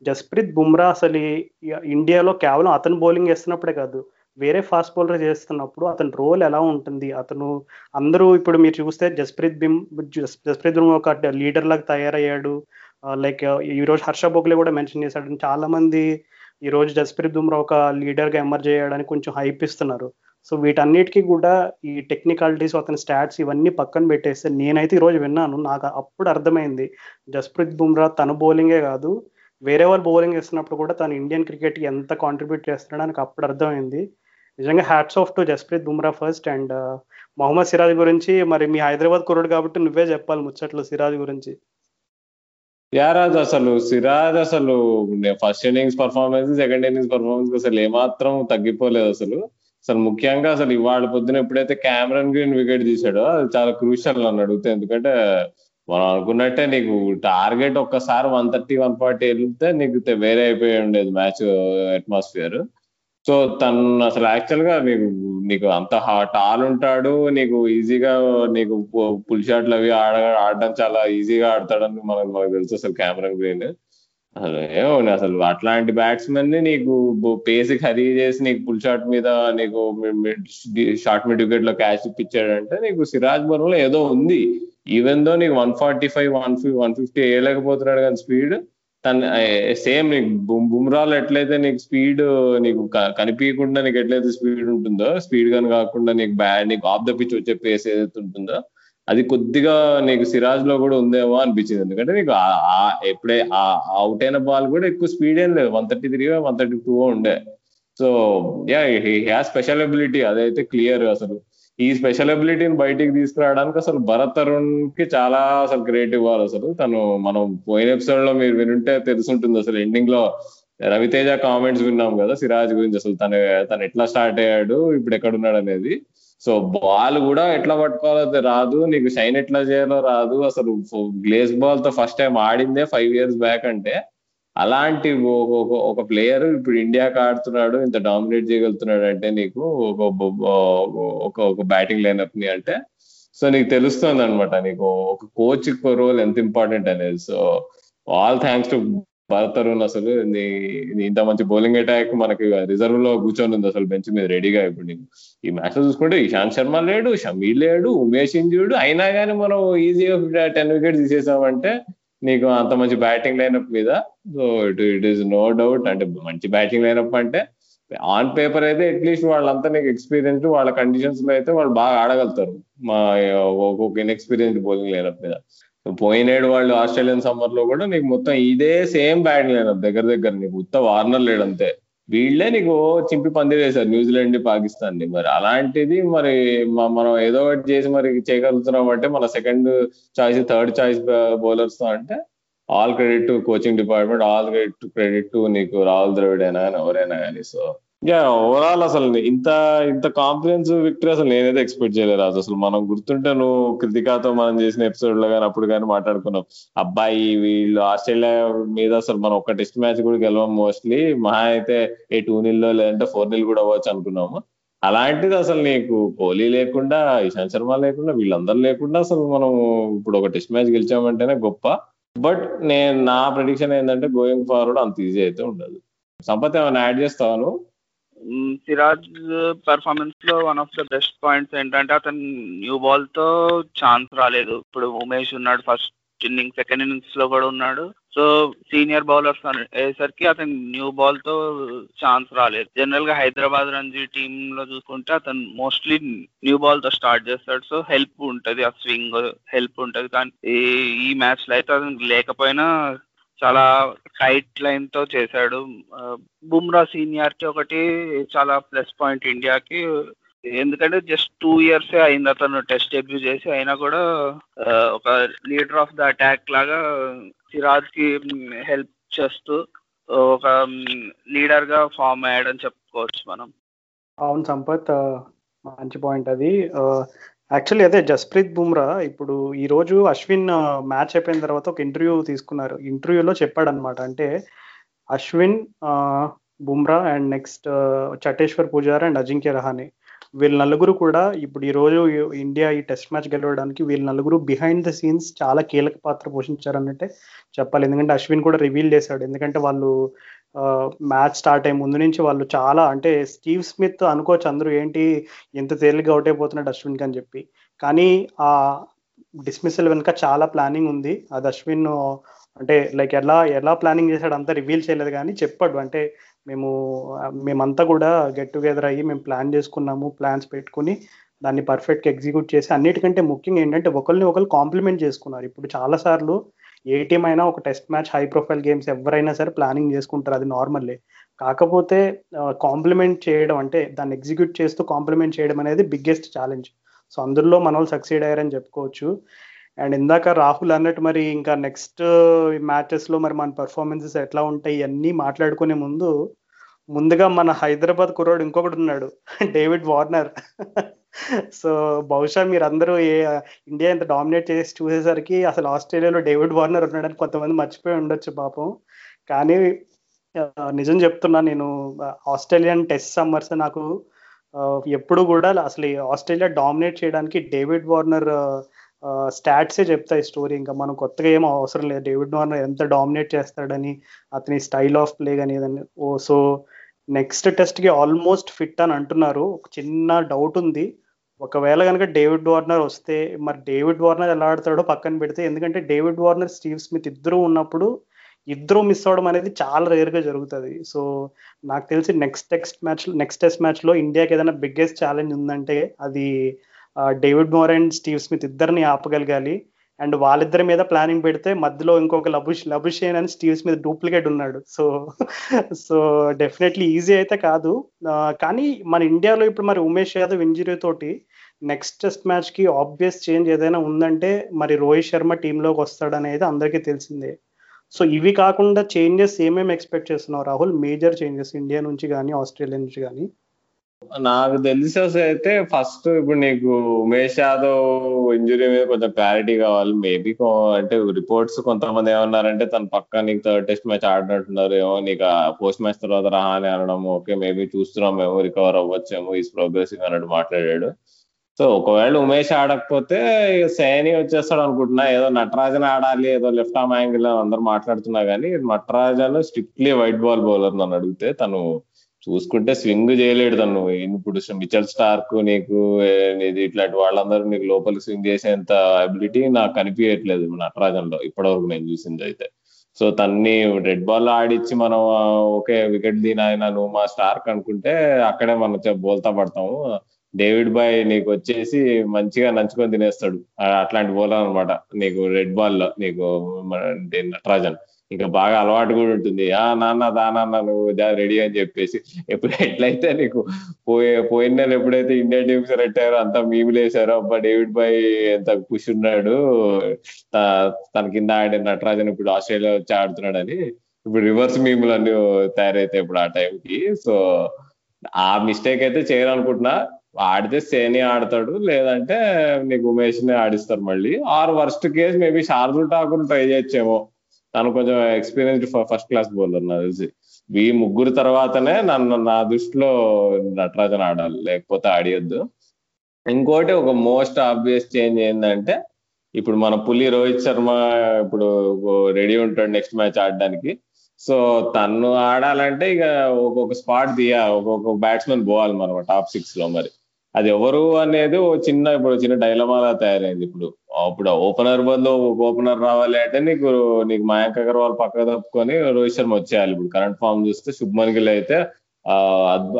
జస్ప్రీత్ బుమ్రా అసలు ఇండియాలో కేవలం అతను బౌలింగ్ వేస్తున్నప్పుడే కాదు వేరే ఫాస్ట్ బౌలర్ చేస్తున్నప్పుడు అతని రోల్ ఎలా ఉంటుంది అతను అందరూ ఇప్పుడు మీరు చూస్తే జస్ప్రీత్ బిమ్ జస్ప్రీత్ బుమ్రా ఒక లీడర్ లాగా తయారయ్యాడు. లైక్ ఈరోజు హర్ష బొగ్లే కూడా మెన్షన్ చేశాడు. చాలా మంది ఈ రోజు జస్ప్రీత్ బుమ్రా ఒక లీడర్గా ఎమర్జ్ అయ్యాడని కొంచెం హైప్ ఇస్తున్నారు. సో వీటన్నిటికీ కూడా ఈ టెక్నికాలిటీస్ అతని స్టాట్స్ ఇవన్నీ పక్కన పెట్టేస్తే నేనైతే ఈరోజు విన్నాను. నాకు అప్పుడు అర్థమైంది. జస్ప్రీత్ బుమ్రా తన బౌలింగే కాదు వేరే వాళ్ళు బౌలింగ్ వేస్తున్నప్పుడు కూడా తను ఇండియన్ క్రికెట్ ఎంత కాంట్రిబ్యూట్ చేస్తున్నాడో నాకు అప్పుడు అర్థమైంది. నిజంగా hats off to Jasprit Bumrah first and Mohammed Siraj గురించి మరి మీ హైదరాబాద్ కుర్రుడు కాబట్టి నువ్వే చెప్పాలి ముచ్చట్లు సిరాజ్ గురించి. యారాజ్ అసలు సిరాజ్ అసలు first innings performance second innings performance అసలు ఏమాత్రం తగ్గిపోలేదు అసలు. అసలు ముఖ్యంగా అసలు ఇవాళ పొద్దున ఎప్పుడైతే క్యామరన్ గ్రీన్ వికెట్ తీసాడో అది చాలా క్రూషియల్ నన్ను అడిగితే. ఎందుకంటే మనం అనుకున్నట్టే నీకు టార్గెట్ ఒక్కసారి వన్ థర్టీ వన్ ఫార్టీ వెళ్తే నీకు వేరే అయిపోయి ఉండేది మ్యాచ్ అట్మాస్ఫియర్ సో తను అసలు యాక్చువల్గా నీకు నీకు అంత టాల్ ఉంటాడు నీకు ఈజీగా నీకు పుల్ షాట్లు అవి ఆడ ఆడడం చాలా ఈజీగా ఆడతాడని మనకు మనకు తెలుసు అసలు కెమెరా గ్రీన్ అసలు అసలు అట్లాంటి బ్యాట్స్మెన్ని నీకు పేసిక్ హరీ చేసి నీకు పుల్ షాట్ మీద నీకు షార్ట్ మిడ్ వికెట్లో క్యాచ్ ఇప్పించాడంటే నీకు సిరాజ్ బౌలర్ ఏదో ఉంది. ఈవెన్ దో నీకు one forty five one one fifty వేయలేకపోతున్నాడు కానీ స్పీడ్ తన సేమ్ నీకు బుమ్రాలు ఎట్లయితే నీకు స్పీడ్ నీకు కనిపించకుండా నీకు ఎట్లయితే స్పీడ్ ఉంటుందో స్పీడ్ గాని కాకుండా నీకు బ్యాడ్ నీకు ఆఫ్ ద పిచ్ వచ్చే పేస్ ఏదైతే ఉంటుందో అది కొద్దిగా నీకు సిరాజ్లో కూడా ఉందేమో అనిపించింది. ఎందుకంటే నీకు ఎప్పుడే అవుట్ అయిన బాల్ కూడా ఎక్కువ స్పీడ్ ఏం లేదు. One thirty three one thirty two ఉండే. So yeah he has special ability అదైతే క్లియర్ అసలు. ఈ స్పెషల్ అబిలిటీని బయటికి తీసుకురావడానికి అసలు భరత్ తరుణ్కి చాలా అసలు క్రియేట్ ఇవ్వాలి అసలు తను మనం పోయిన ఎపిసోడ్లో మీరు వినుంటే తెలుసుంటుంది అసలు ఎండింగ్లో రవితేజ కామెంట్స్ విన్నాం కదా సిరాజ్ గురించి అసలు తను తను ఎట్లా స్టార్ట్ అయ్యాడు ఇప్పుడు ఎక్కడున్నాడు అనేది. సో బాల్ కూడా ఎట్లా పట్టుకోవాలో రాదు నీకు షైన్ ఎట్లా చేయాలో రాదు. అసలు గ్లేస్ బాల్తో ఫస్ట్ టైం ఆడిందే ఫైవ్ ఇయర్స్ బ్యాక్ అంటే. అలాంటి ఒక ప్లేయర్ ఇప్పుడు ఇండియాకి ఆడుతున్నాడు ఇంత డామినేట్ చేయగలుగుతున్నాడు అంటే నీకు ఒక ఒక బ్యాటింగ్ లైనప్ని అంటే సో నీకు తెలుస్తుంది అనమాట నీకు ఒక కోచ్ రోల్ ఎంత ఇంపార్టెంట్ అనేది. So all thanks to Bharat Arun అసలు. ఇంత మంచి బౌలింగ్ అటాక్ మనకి రిజర్వ్లో కూర్చొని ఉంది అసలు బెంచ్ మీద రెడీగా ఇప్పుడు నీకు. ఈ మ్యాచ్ చూసుకుంటే ఇషాంత్ శర్మ లేడు షమీ లేడు ఉమేష్ ఇంజుడు అయినా కానీ మనం ఈజీగా టెన్ వికెట్స్ తీసేసామంటే నీకు అంత మంచి బ్యాటింగ్ లైనప్ మీద so it it is no doubt అంటే మంచి బ్యాటింగ్ లైనప్ అంటే ఆన్ పేపర్ అయితే అట్లీస్ట్ వాళ్ళంతా నీకు ఎక్స్పీరియన్స్ వాళ్ళ కండిషన్స్లో అయితే వాళ్ళు బాగా ఆడగలుగుతారు. మా ఒక్కొక్క ఇన్ఎక్స్పీరియన్స్డ్ బౌలింగ్ లైనప్ మీద. పోయినేడు వాళ్ళు ఆస్ట్రేలియన్ సమ్మర్లో కూడా నీకు మొత్తం ఇదే సేమ్ బ్యాటింగ్ లైనప్ దగ్గర దగ్గర నీకు ఉత్త వార్నర్ లేడంతే వీళ్ళే నీకు చింపి పందిరేశారు న్యూజిలాండ్ పాకిస్తాన్ని మరి అలాంటిది మరి మనం ఏదో ఒకటి చేసి మరి చేయగలుగుతున్నాం అంటే మన సెకండ్ చాయిస్ థర్డ్ చాయిస్ బౌలర్స్తో అంటే all credit to coaching department all credit credit to నీకు రాహుల్ ద్రవిడ్ అయినా కానీ ఎవరైనా కానీ సో యా ఓవరాల్ అసలు ఇంత ఇంత కాన్ఫిడెన్స్ విక్టరీ అసలు నేనైతే ఎక్స్పెక్ట్ చేయలేదు అసలు మనం గుర్తుంటే నువ్వు కృతికాతో మనం చేసిన ఎపిసోడ్లో కానీ అప్పుడు కానీ మాట్లాడుకున్నాం అబ్బాయి వీళ్ళు ఆస్ట్రేలియా మీద అసలు మనం ఒక టెస్ట్ మ్యాచ్ కూడా గెలవం మోస్ట్లీ మహా అయితే ఏ టూ నిల్లో లేదంటే ఫోర్ నిల్ కూడా అవ్వచ్చు అనుకున్నాము. అలాంటిది అసలు నీకు కోహ్లీ లేకుండా ఇషాంత్ శర్మ లేకుండా వీళ్ళందరూ లేకుండా అసలు మనం ఇప్పుడు ఒక టెస్ట్ మ్యాచ్ గెలిచామంటేనే గొప్ప. బట్ నేను నా ప్రొడిక్షన్ ఏంటంటే గోయింగ్ ఫార్వర్డ్ అంత ఈజీ అయితే ఉండదు. సంపత్ ఏమైనా యాడ్ చేస్తాను Siraj పెర్ఫార్మెన్స్లో one of the best points ఏంటంటే అతను న్యూ బాల్తో ఛాన్స్ రాలేదు. ఇప్పుడు ఉమేష్ ఉన్నాడు ఫస్ట్ ఇన్నింగ్ సెకండ్ ఇన్నింగ్స్లో కూడా ఉన్నాడు. సో సీనియర్ బౌలర్స్ అయ్యేసరికి అతను న్యూ బాల్తో ఛాన్స్ రాలేదు. జనరల్గా హైదరాబాద్ రంజీ టీమ్లో చూసుకుంటే అతను మోస్ట్లీ న్యూ బాల్తో స్టార్ట్ చేస్తాడు. సో హెల్ప్ ఉంటది. ఆ స్వింగ్ హెల్ప్ ఉంటది. కానీ ఈ మ్యాచ్లో అయితే అతను లేకపోయినా చాలా టైట్ లైన్తో చేశాడు. బుమ్రా సీనియారిటీ ఒకటి చాలా ప్లస్ పాయింట్ ఇండియాకి ఎందుకంటే జస్ట్ టూ ఇయర్స్ అయింది అతను టెస్ట్ డెబ్యూ చేసి. అయినా కూడా ఒక లీడర్ ఆఫ్ ద అటాక్ లాగా సిరాజ్కి హెల్ప్ చేస్తూ ఒక లీడర్గా ఫామ్ అయ్యాడని చెప్పుకోవచ్చు మనం. అవును సంపత్ మంచి పాయింట్ అది. యాక్చువల్లీ అదే జస్ప్రీత్ బుమ్రా ఇప్పుడు ఈ రోజు అశ్విన్ మ్యాచ్ అయిపోయిన తర్వాత ఒక ఇంటర్వ్యూ తీసుకున్నారు. ఇంటర్వ్యూలో చెప్పాడు అనమాట అంటే Ashwin Bumrah and next Cheteshwar Pujara and Ajinkya Rahane వీళ్ళ నలుగురు కూడా ఇప్పుడు ఈ రోజు ఇండియా ఈ టెస్ట్ మ్యాచ్ గెలవడానికి వీళ్ళ నలుగురు బిహైండ్ ద సీన్స్ చాలా కీలక పాత్ర పోషించారన్నట్టే చెప్పాలి. ఎందుకంటే అశ్విన్ కూడా రివీల్ చేశాడు. ఎందుకంటే వాళ్ళు మ్యాచ్ స్టార్ట్ అయ్యే ముందు నుంచి వాళ్ళు చాలా అంటే స్టీవ్ స్మిత్ అనుకోవచ్చు అందరూ ఏంటి ఎంత తేలిగ్గా అవుట్ అయిపోతున్నాడు అశ్విన్ అని చెప్పి. కానీ ఆ డిస్మిసల్ వెనుక చాలా ప్లానింగ్ ఉంది. అది అశ్విన్ అంటే లైక్ ఎలా ఎలా ప్లానింగ్ చేశాడు అంతా రివీల్ చేయలేదు కానీ చెప్పాడు. అంటే మేము మేమంతా కూడా గెట్ టుగెదర్ అయ్యి మేము ప్లాన్ చేసుకున్నాము ప్లాన్స్ పెట్టుకుని దాన్ని పర్ఫెక్ట్గా ఎగ్జిక్యూట్ చేసి అన్నిటికంటే ముఖ్యంగా ఏంటంటే ఒకరిని ఒకరు కాంప్లిమెంట్ చేసుకున్నారు. ఇప్పుడు చాలాసార్లు ఏ టీం అయినా ఒక test match high profile games ఎవరైనా సరే ప్లానింగ్ చేసుకుంటారు. అది నార్మల్లే కాకపోతే కాంప్లిమెంట్ చేయడం అంటే దాన్ని ఎగ్జిక్యూట్ చేస్తూ కాంప్లిమెంట్ చేయడం అనేది బిగ్గెస్ట్ ఛాలెంజ్ సో అందులో మన వాళ్ళు సక్సీడ్ అయ్యారని చెప్పుకోవచ్చు. అండ్ ఇందాక రాహుల్ అన్నట్టు మరి ఇంకా నెక్స్ట్ మ్యాచెస్లో మరి మన పర్ఫార్మెన్సెస్ ఎట్లా ఉంటాయి ఇవన్నీ మాట్లాడుకునే ముందు ముందుగా మన హైదరాబాద్ కుర్రాడు ఇంకొకటి ఉన్నాడు. డేవిడ్ వార్నర్ సో బహుశా మీరందరూ ఏ ఇండియా ఇంత డామినేట్ చేసి చూసేసరికి అసలు ఆస్ట్రేలియాలో డేవిడ్ వార్నర్ ఉన్నాడని కొంతమంది మర్చిపోయి ఉండొచ్చు పాపం. కానీ నిజం చెప్తున్నా నేను ఆస్ట్రేలియన్ టెస్ట్ సమ్మర్స్ నాకు ఎప్పుడు కూడా అసలు ఆస్ట్రేలియా డామినేట్ చేయడానికి డేవిడ్ వార్నర్ స్టాట్సే చెప్తాయి స్టోరీ. ఇంకా మనం కొత్తగా ఏం అవసరం లేదు. డేవిడ్ వార్నర్ ఎంత డామినేట్ చేస్తాడని అతని స్టైల్ ఆఫ్ ప్లే కానీ ఓ సో నెక్స్ట్ టెస్ట్కి ఆల్మోస్ట్ ఫిట్ అని అంటున్నారు. ఒక చిన్న డౌట్ ఉంది. ఒకవేళ కనుక డేవిడ్ వార్నర్ వస్తే మరి డేవిడ్ వార్నర్ ఎలా ఆడతాడో పక్కన పెడితే ఎందుకంటే డేవిడ్ వార్నర్ స్టీవ్ స్మిత్ ఇద్దరు ఉన్నప్పుడు ఇద్దరు మిస్ అవడం అనేది చాలా రేర్గా జరుగుతుంది. సో నాకు తెలిసి next test match next test మ్యాచ్లో ఇండియాకి ఏదైనా బిగ్గెస్ట్ ఛాలెంజ్ ఉందంటే అది డేవిడ్ మోర్ అండ్ స్టీవ్ స్మిత్ ఇద్దరిని ఆపగలగాలి. అండ్ వాళ్ళిద్దరి మీద ప్లానింగ్ పెడితే మధ్యలో ఇంకొక లబుష్ లబుషేన్ అని స్టీవ్ స్మిత్ డూప్లికేట్ ఉన్నాడు. సో సో డెఫినెట్లీ ఈజీ అయితే కాదు. కానీ మన ఇండియాలో ఇప్పుడు మరి ఉమేష్ యాదవ్ ఇంజరీ తోటి నెక్స్ట్ టెస్ట్ మ్యాచ్కి ఆబ్వియస్ చేంజ్ ఏదైనా ఉందంటే మరి రోహిత్ శర్మ టీంలోకి వస్తాడనేది అందరికీ తెలిసిందే. సో ఇవి కాకుండా చేంజెస్ ఏమేమి ఎక్స్పెక్ట్ చేస్తున్నావు రాహుల్? మేజర్ చేంజెస్ ఇండియా నుంచి కానీ ఆస్ట్రేలియా నుంచి కానీ నాకు తెలిసేసి అయితే ఫస్ట్ ఇప్పుడు నీకు ఉమేష్ యాదవ్ ఇంజురీ మీద కొంచెం క్లారిటీ కావాలి. మేబీ అంటే రిపోర్ట్స్ కొంతమంది ఏమన్నారంటే తన పక్క నీకు థర్డ్ టెస్ట్ మ్యాచ్ ఆడినట్టున్నారు. ఏమో నీకు పోస్ట్ మ్యాచ్ తర్వాత రహాని అనడం ఓకే మేబీ చూస్తున్నామేమో రికవర్ అవ్వచ్చేమో ఈస్ ప్రోగ్రెసింగ్ అన్నట్టు మాట్లాడాడు. సో ఒకవేళ ఉమేష్ ఆడకపోతే ఇక వచ్చేస్తాడు అనుకుంటున్నా. ఏదో నటరాజన్ ఆడాలి ఏదో లెఫ్ట్ ఆర్మ్ యాంగిల్ అందరు మాట్లాడుతున్నా కానీ Natarajan strictly white ball bowler నన్ను అడిగితే తను చూసుకుంటే స్వింగ్ చేయలేడు తను. ఇప్పుడు మిచల్ స్టార్క్ నీకు ఇట్లాంటి వాళ్ళందరూ నీకు లోపలికి స్వింగ్ చేసేంత అబిలిటీ నాకు కనిపించట్లేదు నటరాజన్లో ఇప్పటివరకు నేను చూసింది అయితే. సో తన్ని రెడ్ బాల్ ఆడిచ్చి మనం ఓకే వికెట్ దీని నువ్వు మా స్టార్క్ అనుకుంటే అక్కడే మనం బోల్తా పడతాము. డేవిడ్ బాయ్ నీకు వచ్చేసి మంచిగా నంచుకొని తినేస్తాడు. అట్లాంటి బౌలర్ అనమాట నీకు రెడ్ బాల్లో నీకు నటరాజన్. ఇంకా బాగా అలవాటు కూడా ఉంటుంది. ఆ నాన్న దా నాన్న నువ్వు రెడీ అని చెప్పేసి ఎప్పుడు ఎట్లయితే నీకు పోయే పోయిన నెల ఎప్పుడైతే ఇండియన్ టీమ్ సెలెక్ట్ అయ్యారో అంతా మీములు వేసారో అబ్బా డేవిడ్ బాయ్ ఎంత ఖుషి ఉన్నాడు. తన కింద ఆడే నటరాజన్ ఇప్పుడు ఆస్ట్రేలియా వచ్చి ఆడుతున్నాడు అని ఇప్పుడు రివర్స్ మీములు అన్ని తయారైతాయి ఇప్పుడు ఆ టైంకి సో ఆ మిస్టేక్ అయితే చేయాలనుకుంటున్నా. ఆడితే సేని ఆడతాడు లేదంటే నీకు ఉమేష్ని ఆడిస్తారు మళ్ళీ. Or worst case maybe Shardul Thakur try చేయొచ్చేమో. తను కొంచెం ఎక్స్పీరియన్స్డ్ ఫస్ట్ క్లాస్ బౌలర్ నాకు తెలిసి. ఈ ముగ్గురు తర్వాతనే నన్ను నా దృష్టిలో నటరాజన్ ఆడాలి లేకపోతే ఆడియొద్దు. ఇంకోటి ఒక మోస్ట్ ఆబ్వియస్ చేంజ్ ఏంటంటే ఇప్పుడు మన పులి రోహిత్ శర్మ ఇప్పుడు రెడీ ఉంటాడు నెక్స్ట్ మ్యాచ్ ఆడడానికి. సో తను ఆడాలంటే ఇక ఒక్కొక్క స్పాట్ తీయ ఒక్కొక్క బ్యాట్స్మెన్ పోవాలి మనం టాప్ సిక్స్లో మరి. అది ఎవరు అనేది ఓ చిన్న ఇప్పుడు చిన్న డైలమాలా తయారైంది. ఇప్పుడు ఇప్పుడు ఓపెనర్ బదులు ఓపెనర్ రావాలి అంటే నీకు నీకు మయాంక్ అగర్వాల్ పక్క తప్పుకొని రోహిత్ శర్మ వచ్చేయాలి. ఇప్పుడు కరెంట్ ఫామ్ చూస్తే శుభ్మన్ గిల్ అయితే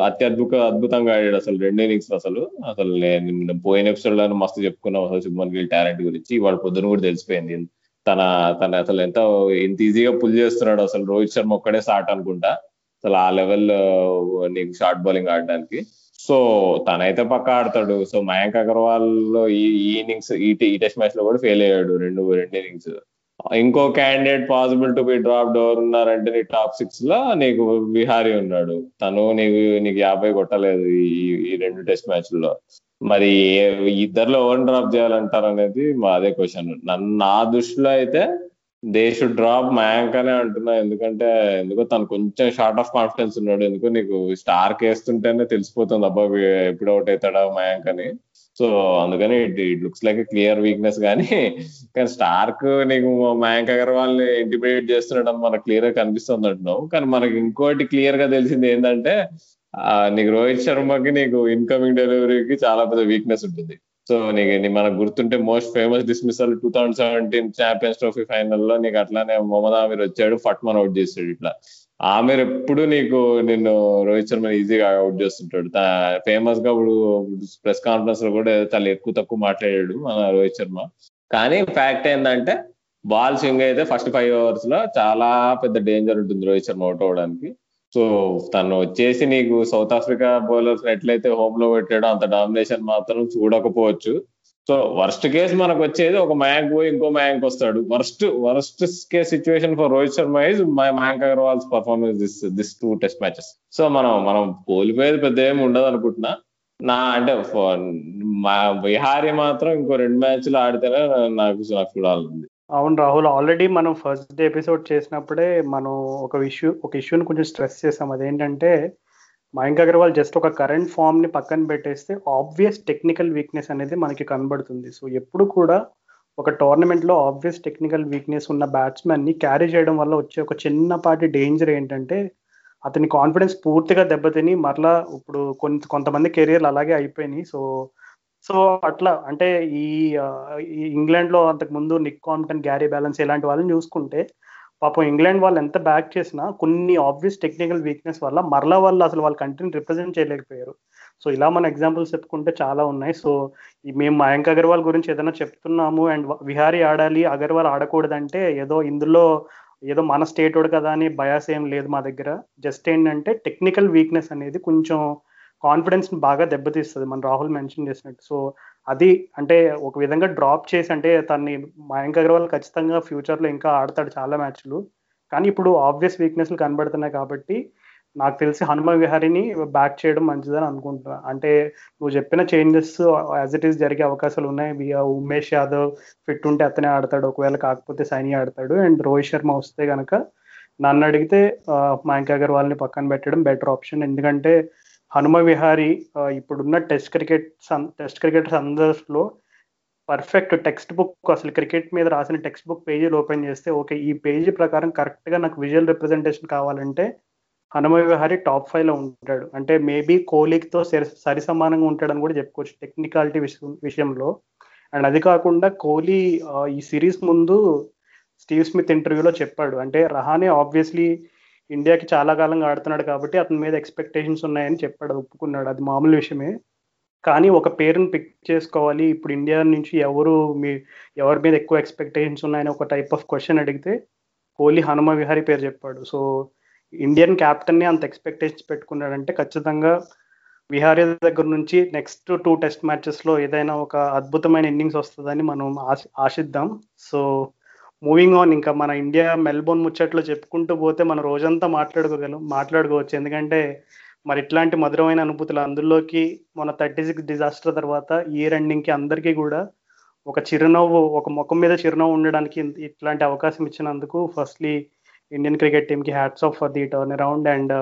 అత్యద్భుత అద్భుతంగా ఆడాడు అసలు రెండు ఇన్నింగ్స్ అసలు. అసలు నేను పోయిన ఎపిసోడ్లో మస్తు చెప్పుకున్నాం అసలు శుభ్మన్ గిల్ టాలెంట్ గురించి. వాళ్ళ పొద్దున కూడా తెలిసిపోయింది. తన తన అసలు ఎంత ఎంత ఈజీగా పుల్ చేస్తున్నాడు అసలు రోహిత్ శర్మ ఒక్కడే స్టార్ట్ అనుకుంటా. అసలు ఆ లెవెల్ నీకు షార్ట్ బౌలింగ్ ఆడడానికి. సో తనైతే పక్క ఆడతాడు. సో మయాంక్ అగర్వాల్ ఈ ఇన్నింగ్స్ ఈ టెస్ట్ మ్యాచ్లో కూడా ఫెయిల్ అయ్యాడు రెండు రెండు ఇన్నింగ్స్ ఇంకో candidate possible to be drop door ఉన్నారంటే నీ టాప్ సిక్స్లో నీకు విహారీ ఉన్నాడు. తను నీకు నీకు యాభై కొట్టలేదు ఈ ఈ రెండు టెస్ట్ మ్యాచ్లో. మరి ఇద్దరులో ఓవర్ డ్రాప్ చేయాలంటారు అనేది మా అదే క్వశ్చన్ నన్ను నా దృష్టిలో అయితే దే షుడ్ డ్రాప్ మయాంక్ అనే అంటున్నా. ఎందుకంటే ఎందుకో తను కొంచెం షార్ట్ ఆఫ్ కాన్ఫిడెన్స్ ఉన్నాడు. ఎందుకో నీకు స్టార్ వేస్తుంటేనే తెలిసిపోతుంది అబ్బా ఎప్పుడు అవుట్ అవుతాడా మయాంక్ అని. సో అందుకని it it looks like clear weakness కానీ కానీ స్టార్క్ నీకు మయాంక్ అగర్వాల్ని ఇంటిమేట్ చేస్తున్నాడు మనకు క్లియర్గా కనిపిస్తుంది అంటున్నావు. కానీ మనకి ఇంకోటి క్లియర్గా తెలిసింది ఏంటంటే నీకు రోహిత్ శర్మకి నీకు ఇన్కమింగ్ డెలివరీకి చాలా పెద్ద వీక్నెస్ ఉంటుంది. సో నీకు మనకు గుర్తుంటే most famous dismissal two thousand seventeen Champions Trophy ఫైనల్లో నీకు అట్లానే మొహమ్మద్ ఆమీర్ వచ్చాడు ఫట్మన్ అవుట్ చేస్తాడు ఇట్లా. ఆమెర్ ఎప్పుడు నీకు నిన్ను రోహిత్ శర్మ ఈజీగా అవుట్ చేస్తుంటాడు. ఫేమస్గా ఇప్పుడు ప్రెస్ కాన్ఫరెన్స్లో కూడా చాలా ఎక్కువ తక్కువ మాట్లాడాడు మన రోహిత్ శర్మ. కానీ ఫ్యాక్ట్ ఏంటంటే బాల్ స్వింగ్ అయితే ఫస్ట్ ఫైవ్ అవర్స్లో చాలా పెద్ద డేంజర్ ఉంటుంది రోహిత్ శర్మ అవుట్ అవడానికి సో తను వచ్చేసి నీకు సౌత్ ఆఫ్రికా బౌలర్స్ ఎట్లయితే హోమ్లో పెట్టాడో అంత డామినేషన్ మాత్రం చూడకపోవచ్చు. సో వర్స్ట్ కేస్ మనకు వచ్చేది ఒక మ్యాంక్ పోయి ఇంకో మ్యాంక్ వస్తాడు. Worst worst case situation for Rohit Sharma is my Mayank Agarwal's performance this this two test matches so మనం మనం కోల్పోయేది పెద్ద ఏమి ఉండదు అనుకుంటున్నా నా అంటే మా విహారీ మాత్రం ఇంకో రెండు మ్యాచ్లు ఆడితేనే నాకు నాకు చూడాలంది అవును రాహుల్ ఆల్రెడీ మనం ఫస్ట్ డే ఎపిసోడ్ చేసినప్పుడే మనం ఒక ఇష్యూ ఒక ఇష్యూని కొంచెం స్ట్రెస్ చేసాం. అదేంటంటే మయాంక్ అగర్వాల్ జస్ట్ ఒక కరెంట్ ఫామ్ని పక్కన పెట్టేస్తే ఆబ్వియస్ టెక్నికల్ వీక్నెస్ అనేది మనకి కనబడుతుంది. సో ఎప్పుడు కూడా ఒక టోర్నమెంట్లో ఆబ్వియస్ టెక్నికల్ వీక్నెస్ ఉన్న బ్యాట్స్మెన్ని క్యారీ చేయడం వల్ల వచ్చే ఒక చిన్నపాటి డేంజర్ ఏంటంటే అతని కాన్ఫిడెన్స్ పూర్తిగా దెబ్బతిని మరలా ఇప్పుడు కొంత కొంతమంది కెరియర్లు అలాగే అయిపోయినాయి. సో సో అట్లా అంటే ఈ ఇంగ్లాండ్లో అంతకు ముందు నిక్ కాంప్టన్ గ్యారీ బ్యాలెన్స్ ఇలాంటి వాళ్ళని చూసుకుంటే పాపం ఇంగ్లాండ్ వాళ్ళు ఎంత బ్యాక్ చేసినా కొన్ని ఆబ్వియస్ టెక్నికల్ వీక్నెస్ వల్ల మరలా వాళ్ళు అసలు వాళ్ళ కంట్రీని రిప్రజెంట్ చేయలేకపోయారు. సో ఇలా మన ఎగ్జాంపుల్స్ చెప్పుకుంటే చాలా ఉన్నాయి. సో మేము మయాంక్ అగర్వాల్ గురించి ఏదైనా చెప్తున్నాము అండ్ విహారీ ఆడాలి అగర్వాల్ ఆడకూడదంటే ఏదో ఇందులో ఏదో మన స్టేట్ వాడు కదా అని బయాస్ ఏం లేదు మా దగ్గర. జస్ట్ ఏంటంటే టెక్నికల్ వీక్నెస్ అనేది కొంచెం కాన్ఫిడెన్స్ బాగా దెబ్బతీస్తుంది. మన రాహుల్ మెన్షన్ చేసినట్టు. సో అది అంటే ఒక విధంగా డ్రాప్ చేసి అంటే తన్ని మయాంక్ అగర్వాల్ ఖచ్చితంగా ఫ్యూచర్లో ఇంకా ఆడతాడు చాలా మ్యాచ్లు కానీ ఇప్పుడు ఆబ్వియస్ వీక్నెస్లు కనబడుతున్నాయి కాబట్టి నాకు తెలిసి హనుమ విహారీని బ్యాక్ చేయడం మంచిదని అనుకుంటున్నా. అంటే నువ్వు చెప్పిన చేంజెస్ యాజ్ ఇట్ ఈస్ జరిగే అవకాశాలు ఉన్నాయి. ఉమేష్ యాదవ్ ఫిట్ ఉంటే అతనే ఆడతాడు. ఒకవేళ కాకపోతే సైని ఆడతాడు. అండ్ రోహిత్ శర్మ వస్తే కనుక నన్ను అడిగితే మయాంక్ అగర్వాల్ని పక్కన పెట్టడం బెటర్ ఆప్షన్ ఎందుకంటే హనుమ విహారీ ఇప్పుడున్న టెస్ట్ క్రికెట్ టెస్ట్ క్రికెటర్స్ అందరిలో పర్ఫెక్ట్ టెక్స్ట్ బుక్ అసలు క్రికెట్ మీద రాసిన టెక్స్ట్ బుక్ పేజీలు ఓపెన్ చేస్తే ఓకే ఈ పేజీ ప్రకారం కరెక్ట్గా నాకు విజువల్ రిప్రజెంటేషన్ కావాలంటే హనుమ విహారీ టాప్ ఫైవ్లో ఉంటాడు. అంటే మేబీ కోహ్లీతో సరి సమానంగా ఉంటాడని కూడా చెప్పుకోవచ్చు టెక్నికాలిటీ విషయం విషయంలో. అండ్ అది కాకుండా కోహ్లీ ఈ సిరీస్ ముందు స్టీవ్ స్మిత్ ఇంటర్వ్యూలో చెప్పాడు. అంటే రహానే ఆబ్వియస్లీ ఇండియాకి చాలా కాలంగా ఆడుతున్నాడు కాబట్టి అతని మీద ఎక్స్పెక్టేషన్స్ ఉన్నాయని చెప్పాడు ఒప్పుకున్నాడు. అది మామూలు విషయమే. కానీ ఒక పేరుని పిక్ చేసుకోవాలి. ఇప్పుడు ఇండియా నుంచి ఎవరు మీ ఎవరి మీద ఎక్కువ ఎక్స్పెక్టేషన్స్ ఉన్నాయని ఒక టైప్ ఆఫ్ క్వశ్చన్ అడిగితే కోహ్లీ హనుమ విహారీ పేరు చెప్పాడు. సో ఇండియన్ని అంత ఎక్స్పెక్టేషన్స్ పెట్టుకున్నాడంటే ఖచ్చితంగా విహారీ దగ్గర నుంచి నెక్స్ట్ టూ టెస్ట్ మ్యాచెస్లో ఏదైనా ఒక అద్భుతమైన ఇన్నింగ్స్ వస్తుందని మనం ఆశి ఆశిద్దాం. సో మూవింగ్ ఆన్ ఇంకా మన ఇండియా మెల్బోర్న్ ముచ్చట్లో చెప్పుకుంటూ పోతే మనం రోజంతా మాట్లాడుకోగలం మాట్లాడుకోవచ్చు. ఎందుకంటే మరి ఇట్లాంటి మధురమైన అనుభూతులు అందులోకి మన థర్టీ సిక్స్ డిజాస్టర్ తర్వాత ఇయర్ ఎండింగ్కి అందరికీ కూడా ఒక చిరునవ్వు ఒక ముఖం మీద చిరునవ్వు ఉండడానికి ఇట్లాంటి అవకాశం ఇచ్చినందుకు ఫస్ట్లీ ఇండియన్ క్రికెట్ టీమ్కి hats off for the turn around and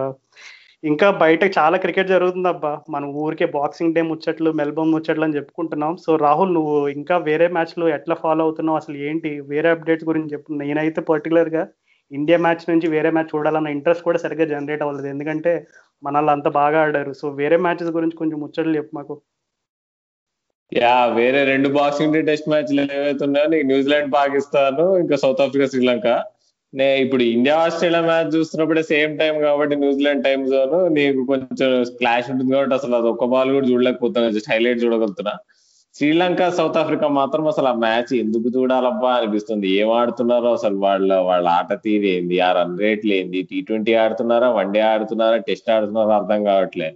ఇంకా బయట చాలా క్రికెట్ జరుగుతుంది అబ్బా మన ఊరికే బాక్సింగ్ డే ముచ్చట్లు మెల్బోర్న్ ముచ్చట్లు అని చెప్పుకుంటున్నాం. సో రాహుల్ నువ్వు ఇంకా వేరే మ్యాచ్లు ఎట్లా ఫాలో అవుతున్నావు? అసలు ఏంటి? వేరే అప్డేట్స్ గురించి చెప్పు. నేనైతే పర్టికులర్గా ఇండియా మ్యాచ్ నుంచి వేరే మ్యాచ్ చూడాలన్న ఇంట్రెస్ట్ కూడా సరిగ్గా జనరేట్ అవ్వలేదు. ఎందుకంటే మన అంత బాగా ఆడారు. సో వేరే మ్యాచెస్ గురించి కొంచెం ముచ్చట్లు చెప్పు మాకు. యా వేరే రెండు బాక్సింగ్ డే టెస్ట్ మ్యాచ్లు ఏవైతే ఉన్నాయో నీకు న్యూజిలాండ్ పాకిస్తాన్ ఇంకా సౌత్ ఆఫ్రికా శ్రీలంక. నే ఇప్పుడు ఇండియా ఆస్ట్రేలియా మ్యాచ్ చూస్తున్నప్పుడే సేమ్ టైం కాబట్టి న్యూజిలాండ్ టైం జోన్. నీకు కొంచెం క్లాష్ ఉంటుంది కాబట్టి అసలు అది ఒక్క బాల్ కూడా చూడలేకపోతున్నా. జస్ట్ హైలైట్ చూడగలుగుతున్నా. శ్రీలంక సౌత్ ఆఫ్రికా మాత్రం అసలు ఆ మ్యాచ్ ఎందుకు చూడాలబ్బా అనిపిస్తుంది. ఏం ఆడుతున్నారో అసలు వాళ్ళ వాళ్ళ ఆట తీరు ఏంది? ఆ రన్ రేట్లు ఏంది? టీ ట్వంటీ ఆడుతున్నారా? వన్ డే ఆడుతున్నారా? టెస్ట్ ఆడుతున్నారా అర్థం కావట్లే.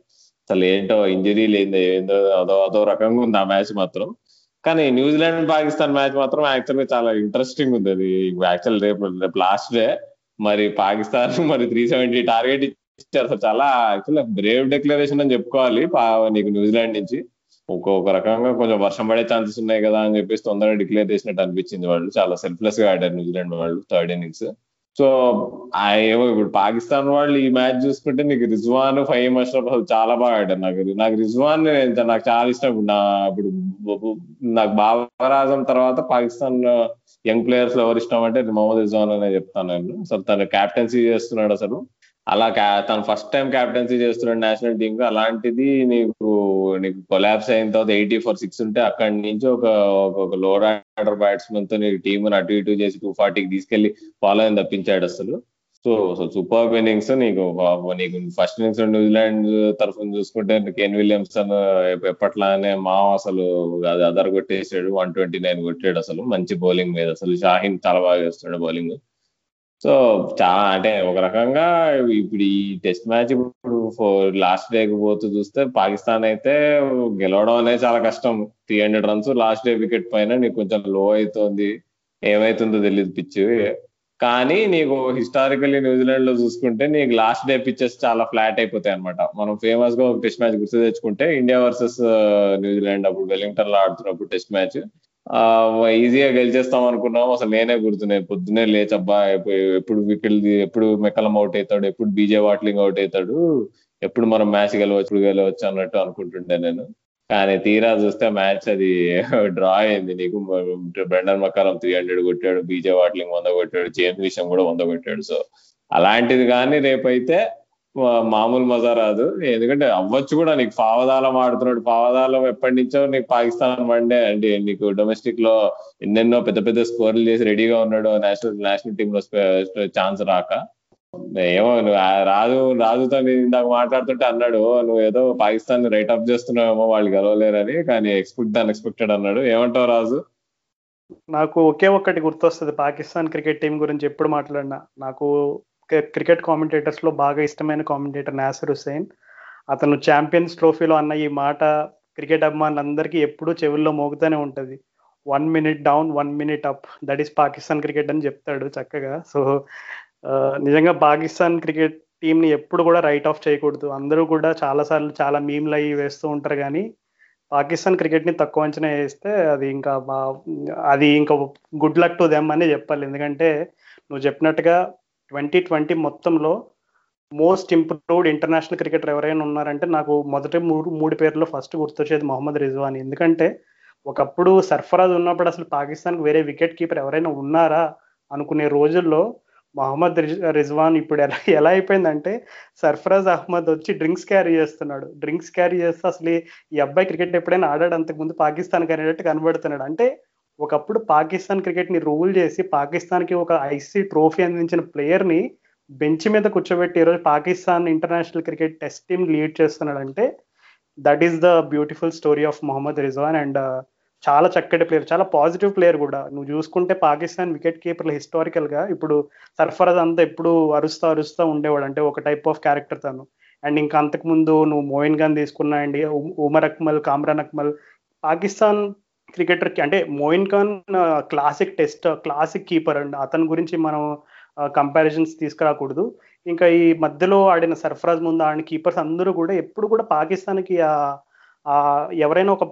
అసలు ఏంటో ఇంజరీలు ఏందో ఏందో అదో అదో రకంగా ఉంది ఆ మ్యాచ్ మాత్రం. కానీ న్యూజిలాండ్ పాకిస్తాన్ మ్యాచ్ మాత్రం యాక్చువల్గా చాలా ఇంట్రెస్టింగ్ ఉంది అది. యాక్చువల్ రేపు రేపు లాస్ట్ డే మరి పాకిస్తాన్ మరి త్రీ సెవెంటీ టార్గెట్ ఇచ్చారు. అసలు చాలా యాక్చువల్ బ్రేవ్ డిక్లరేషన్ అని చెప్పుకోవాలి. నీకు న్యూజిలాండ్ నుంచి ఒక్కొక్క రకంగా కొంచెం వర్షం పడే ఛాన్సెస్ ఉన్నాయి కదా అని చెప్పేసి తొందరగా డిక్లేర్ చేసినట్టు అనిపించింది వాళ్ళు. చాలా సెల్ఫ్లెస్గా ఆడారు న్యూజిలాండ్ వాళ్ళు థర్డ్ ఇన్నింగ్స్ సో ఏమో ఇప్పుడు పాకిస్తాన్ వాళ్ళు ఈ మ్యాచ్ చూసుకుంటే నీకు రిజ్వాన్ ఫైవ్ అష్రఫ్ అసలు చాలా బాగా ఆడారు. నాకు నాకు రిజ్వాన్ నాకు చాలా ఇష్టం. ఇప్పుడు నా ఇప్పుడు నాకు బాబరాజం తర్వాత పాకిస్తాన్ యంగ్ ప్లేయర్స్లో ఎవరు ఇష్టం అంటే మొహమ్మద్ రిజ్వాన్ అనే చెప్తాను నేను. అసలు తను క్యాప్టెన్సీ చేస్తున్నాడు అసలు. అలా తను ఫస్ట్ టైం క్యాప్టెన్సీ చేస్తున్నాడు నేషనల్ టీమ్కు అలాంటిది నీకు నీకు కొలాబ్స్ అయిన తర్వాత ఎయిటీ ఫోర్ సిక్స్ ఉంటే అక్కడి నుంచి ఒక ఒక లోడ్ ఆర్డర్ బ్యాట్స్మెన్తో నీకు అటు ఇటు చేసి టూ ఫార్టీకి తీసుకెళ్ళి ఫాలో అని తప్పించాడు అసలు. సో అసలు సూపర్ ఇన్నింగ్స్ నీకు నీకు ఫస్ట్ ఇన్నింగ్స్ న్యూజిలాండ్ తరఫున చూసుకుంటే కేన్ విలియమ్సన్ ఎప్పట్లానే మా అసలు అది అదర్ కొట్టేసాడు వన్ ట్వంటీ నైన్ కొట్టాడు అసలు. మంచి బౌలింగ్ మీద అసలు. షాహిన్ చాలా బాగా వేస్తున్నాడు బౌలింగ్ సో చాలా అంటే ఒక రకంగా ఇప్పుడు ఈ టెస్ట్ మ్యాచ్ ఇప్పుడు లాస్ట్ డేకి పోతూ చూస్తే పాకిస్తాన్ అయితే గెలవడం అనేది చాలా కష్టం. Three hundred runs last day wicket పైన నీకు కొంచెం లో అవుతుంది ఏమైతుందో తెలియదు పిచ్ కానీ నీకు హిస్టారికల్లీ న్యూజిలాండ్లో చూసుకుంటే నీకు లాస్ట్ డే పిచ్చెస్ చాలా ఫ్లాట్ అయిపోతాయి అనమాట మనం ఫేమస్గా ఒక టెస్ట్ మ్యాచ్ గుర్తు తెచ్చుకుంటే ఇండియా వర్సెస్ న్యూజిలాండ్ అప్పుడు వెలింగ్టన్లో ఆడుతున్నప్పుడు టెస్ట్ మ్యాచ్. ఈజీగా గెలిచేస్తాం అనుకున్నాం. అసలు నేనే గుర్తున్నాయి పొద్దునే లేచబ్బా ఎప్పుడు వికెట్ ఎప్పుడు మెక్కలం అవుట్ అవుతాడు ఎప్పుడు బీజే వాట్లింగ్ అవుట్ అవుతాడు ఎప్పుడు మనం మ్యాచ్ గెలవచ్చు గెలవచ్చు అన్నట్టు అనుకుంటుండే నేను. కానీ తీరా చూస్తే మ్యాచ్ అది డ్రా అయింది నీకు. బ్రెండన్ మకాలం త్రీ హండ్రెడ్ కొట్టాడు బీజే వాట్లింగ్ వంద కొట్టాడు జేమ్స్ విషయం కూడా వంద కొట్టాడు. సో అలాంటిది కానీ రేపైతే మామూలు మజా రాదు. ఎందుకంటే అవ్వచ్చు కూడా నీకు పావదాలం ఆడుతున్నాడు. పావదాలం ఎప్పటి నుంచో నీకు పాకిస్తాన్ వన్డే అండి. నీకు డొమెస్టిక్లో ఎన్నెన్నో పెద్ద పెద్ద స్కోర్లు చేసి రెడీగా ఉన్నాడు నేషనల్ నేషనల్ టీమ్లో ఛాన్స్ రాక. ఏమో నువ్వు రాజు రాజుతో ఇందాక మాట్లాడుతుంటే అన్నాడు నువ్వు ఏదో పాకిస్తాన్ రైట్ అప్ చేస్తున్నావేమో వాళ్ళు గెలవలేరని కానీ ఎక్స్పెక్ట్ అన్ఎక్స్పెక్టెడ్ అన్నాడు. ఏమంటావు రాజు? నాకు ఒకే ఒక్కటి గుర్తొస్తుంది. పాకిస్తాన్ క్రికెట్ టీం గురించి ఎప్పుడు మాట్లాడినా. నాకు క్రికెట్ కామెంటేటర్స్లో బాగా ఇష్టమైన కామెంటేటర్ నాసిర్ హుసేన్ అతను ఛాంపియన్స్ ట్రోఫీలో అన్న ఈ మాట క్రికెట్ అభిమానులందరికీ ఎప్పుడూ చెవుల్లో మోగుతూనే ఉంటుంది. One minute down one minute up. That is Pakistan cricket అని చెప్తాడు చక్కగా. సో నిజంగా పాకిస్తాన్ క్రికెట్ టీంని ఎప్పుడు కూడా రైట్ ఆఫ్ చేయకూడదు. అందరూ కూడా చాలాసార్లు చాలా మీమ్లు అయ్యి వేస్తూ ఉంటారు కానీ పాకిస్తాన్ క్రికెట్ని తక్కువ అంచనా వేస్తే అది ఇంకా అది ఇంకా గుడ్ లక్ టు దెమ్ అని చెప్పాలి. ఎందుకంటే నువ్వు చెప్పినట్టుగా ట్వంటీ ట్వంటీ మొత్తంలో మోస్ట్ ఇంప్రూవ్డ్ ఇంటర్నేషనల్ క్రికెటర్ ఎవరైనా ఉన్నారంటే నాకు మొదటి మూడు మూడు పేర్లు ఫస్ట్ గుర్తొచ్చేది మొహమ్మద్ రిజ్వాన్. ఎందుకంటే ఒకప్పుడు సర్ఫరాజ్ ఉన్నప్పుడు అసలు పాకిస్తాన్కి వేరే వికెట్ కీపర్ ఎవరైనా ఉన్నారా అనుకునే రోజుల్లో మహమ్మద్ రిజ్వాన్ ఇప్పుడు ఎలా ఎలా అయిపోయిందంటే సర్ఫరాజ్ అహ్మద్ వచ్చి డ్రింక్స్ క్యారీ చేస్తున్నాడు. డ్రింక్స్ క్యారీ చేస్తే అసలు ఈ అబ్బాయి క్రికెట్ ఎప్పుడైనా ఆడాడు అంతకుముందు పాకిస్తాన్ అనేటట్టు కనబడుతున్నాడు. అంటే ఒకప్పుడు పాకిస్తాన్ క్రికెట్ని రూల్ చేసి పాకిస్తాన్కి ఒక ఐసీ ట్రోఫీ అందించిన ప్లేయర్ని బెంచ్ మీద కూర్చోబెట్టి ఈరోజు Pakistan international cricket test team lead చేస్తున్నాడంటే that is the beautiful story of Mohammad Rizwan and uh, చాలా చక్కటి ప్లేయర్ చాలా పాజిటివ్ ప్లేయర్ కూడా. నువ్వు చూసుకుంటే పాకిస్తాన్ వికెట్ కీపర్లు హిస్టారికల్గా ఇప్పుడు సర్ఫరాజ్ అంతా ఎప్పుడు అరుస్తా అరుస్తా ఉండేవాడు. అంటే ఒక టైప్ ఆఫ్ క్యారెక్టర్ తను. అండ్ ఇంకా అంతకు ముందు నువ్వు మోయిన్ గాన్ తీసుకున్నా అండి ఉమర్ అక్మల్ కామ్రాన్ అక్మల్. పాకిస్తాన్ క్రికెటర్కి అంటే Moin Khan classic test classic keeper అండి అతని గురించి మనం కంపారిజన్స్ తీసుకురాకూడదు. ఇంకా ఈ మధ్యలో ఆడిన సర్ఫరాజ్ ముందు ఆడిన కీపర్స్ అందరూ కూడా ఎప్పుడు కూడా పాకిస్తాన్కి ఎవరైనా ఒక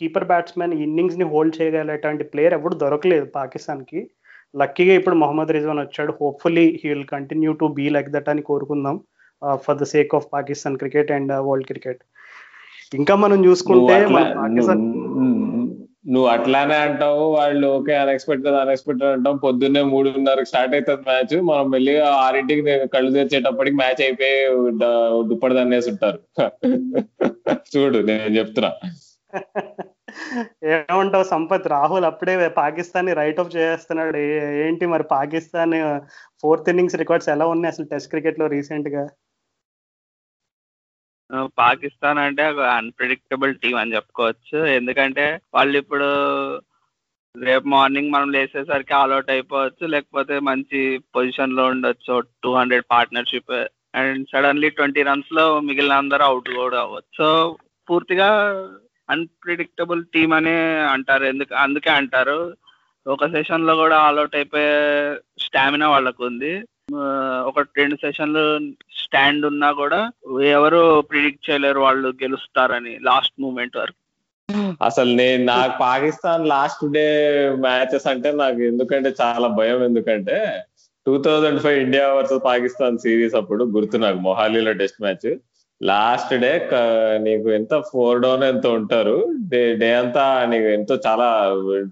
కీపర్ బ్యాట్స్మెన్ ఇన్నింగ్స్ని హోల్డ్ చేయగలిగేటువంటి ప్లేయర్ ఎప్పుడు దొరకలేదు పాకిస్తాన్కి లక్కీగా ఇప్పుడు మొహమ్మద్ రిజ్వాన్ వచ్చాడు. Hopefully he will continue to be like that అని కోరుకుందాం for the sake of Pakistan cricket and world cricket ఇంకా మనం చూసుకుంటే పాకిస్తాన్ నువ్వు అట్లానే అంటావు వాళ్ళు ఓకే అన్ఎక్స్పెక్టెడ్ అన్ఎక్స్పెక్టెడ్ అంటాం. పొద్దున్నే మూడున్నరకు స్టార్ట్ అవుతుంది మ్యాచ్ మనం మెల్లిగా ఆరింటికి కళ్ళు తెచ్చేటప్పటికి మ్యాచ్ అయిపోయి దుప్పటి దన్నేసి ఉంటారు. చూడు నేను చెప్తున్నా. ఏమంటావు సంపత్? రాహుల్ అప్పుడే పాకిస్తాన్ రైట్ ఆఫ్ చేస్తున్నాడు. ఏంటి మరి పాకిస్తాన్ ఫోర్త్ ఇన్నింగ్స్ రికార్డ్స్ ఎలా ఉన్నాయి అసలు టెస్ట్ క్రికెట్లో రీసెంట్గా? పాకిస్తాన్ అంటే ఒక అన్ప్రిడిక్టబుల్ టీం అని చెప్పుకోవచ్చు. ఎందుకంటే వాళ్ళు ఇప్పుడు రేపు మార్నింగ్ మనం లేచేసరికి ఆల్అౌట్ అయిపోవచ్చు. లేకపోతే మంచి పొజిషన్లో ఉండొచ్చు. Two hundred partnership and suddenly twenty రన్స్లో మిగిలిన అందరూ అవుట్ కూడా అవ్వచ్చు. సో పూర్తిగా అన్ప్రిడిక్టబుల్ టీం అనే అంటారు. ఎందుకు అందుకే అంటారు. ఒక సెషన్లో కూడా ఆల్అౌట్ అయిపోయే స్టామినా వాళ్ళకు ఉంది ఒక రెండు సెషన్లు స్టాండ్ ఉన్నా కూడా ఎవరు ప్రిడిక్ట్ చేయలేరు వాళ్ళు గెలుస్తారని లాస్ట్ మూమెంట్ వరకు. అసలు నేను నాకు పాకిస్తాన్ లాస్ట్ డే మ్యాచెస్ అంటే నాకు ఎందుకంటే చాలా భయం ఎందుకంటే two thousand five India versus Pakistan series అప్పుడు గుర్తు నాకు మొహాలీలో టెస్ట్ మ్యాచ్. లాస్ట్ డే నీకు ఎంత ఫోర్ డౌన్ ఎంతో ఉంటారు. డే డే అంతా నీకు ఎంతో చాలా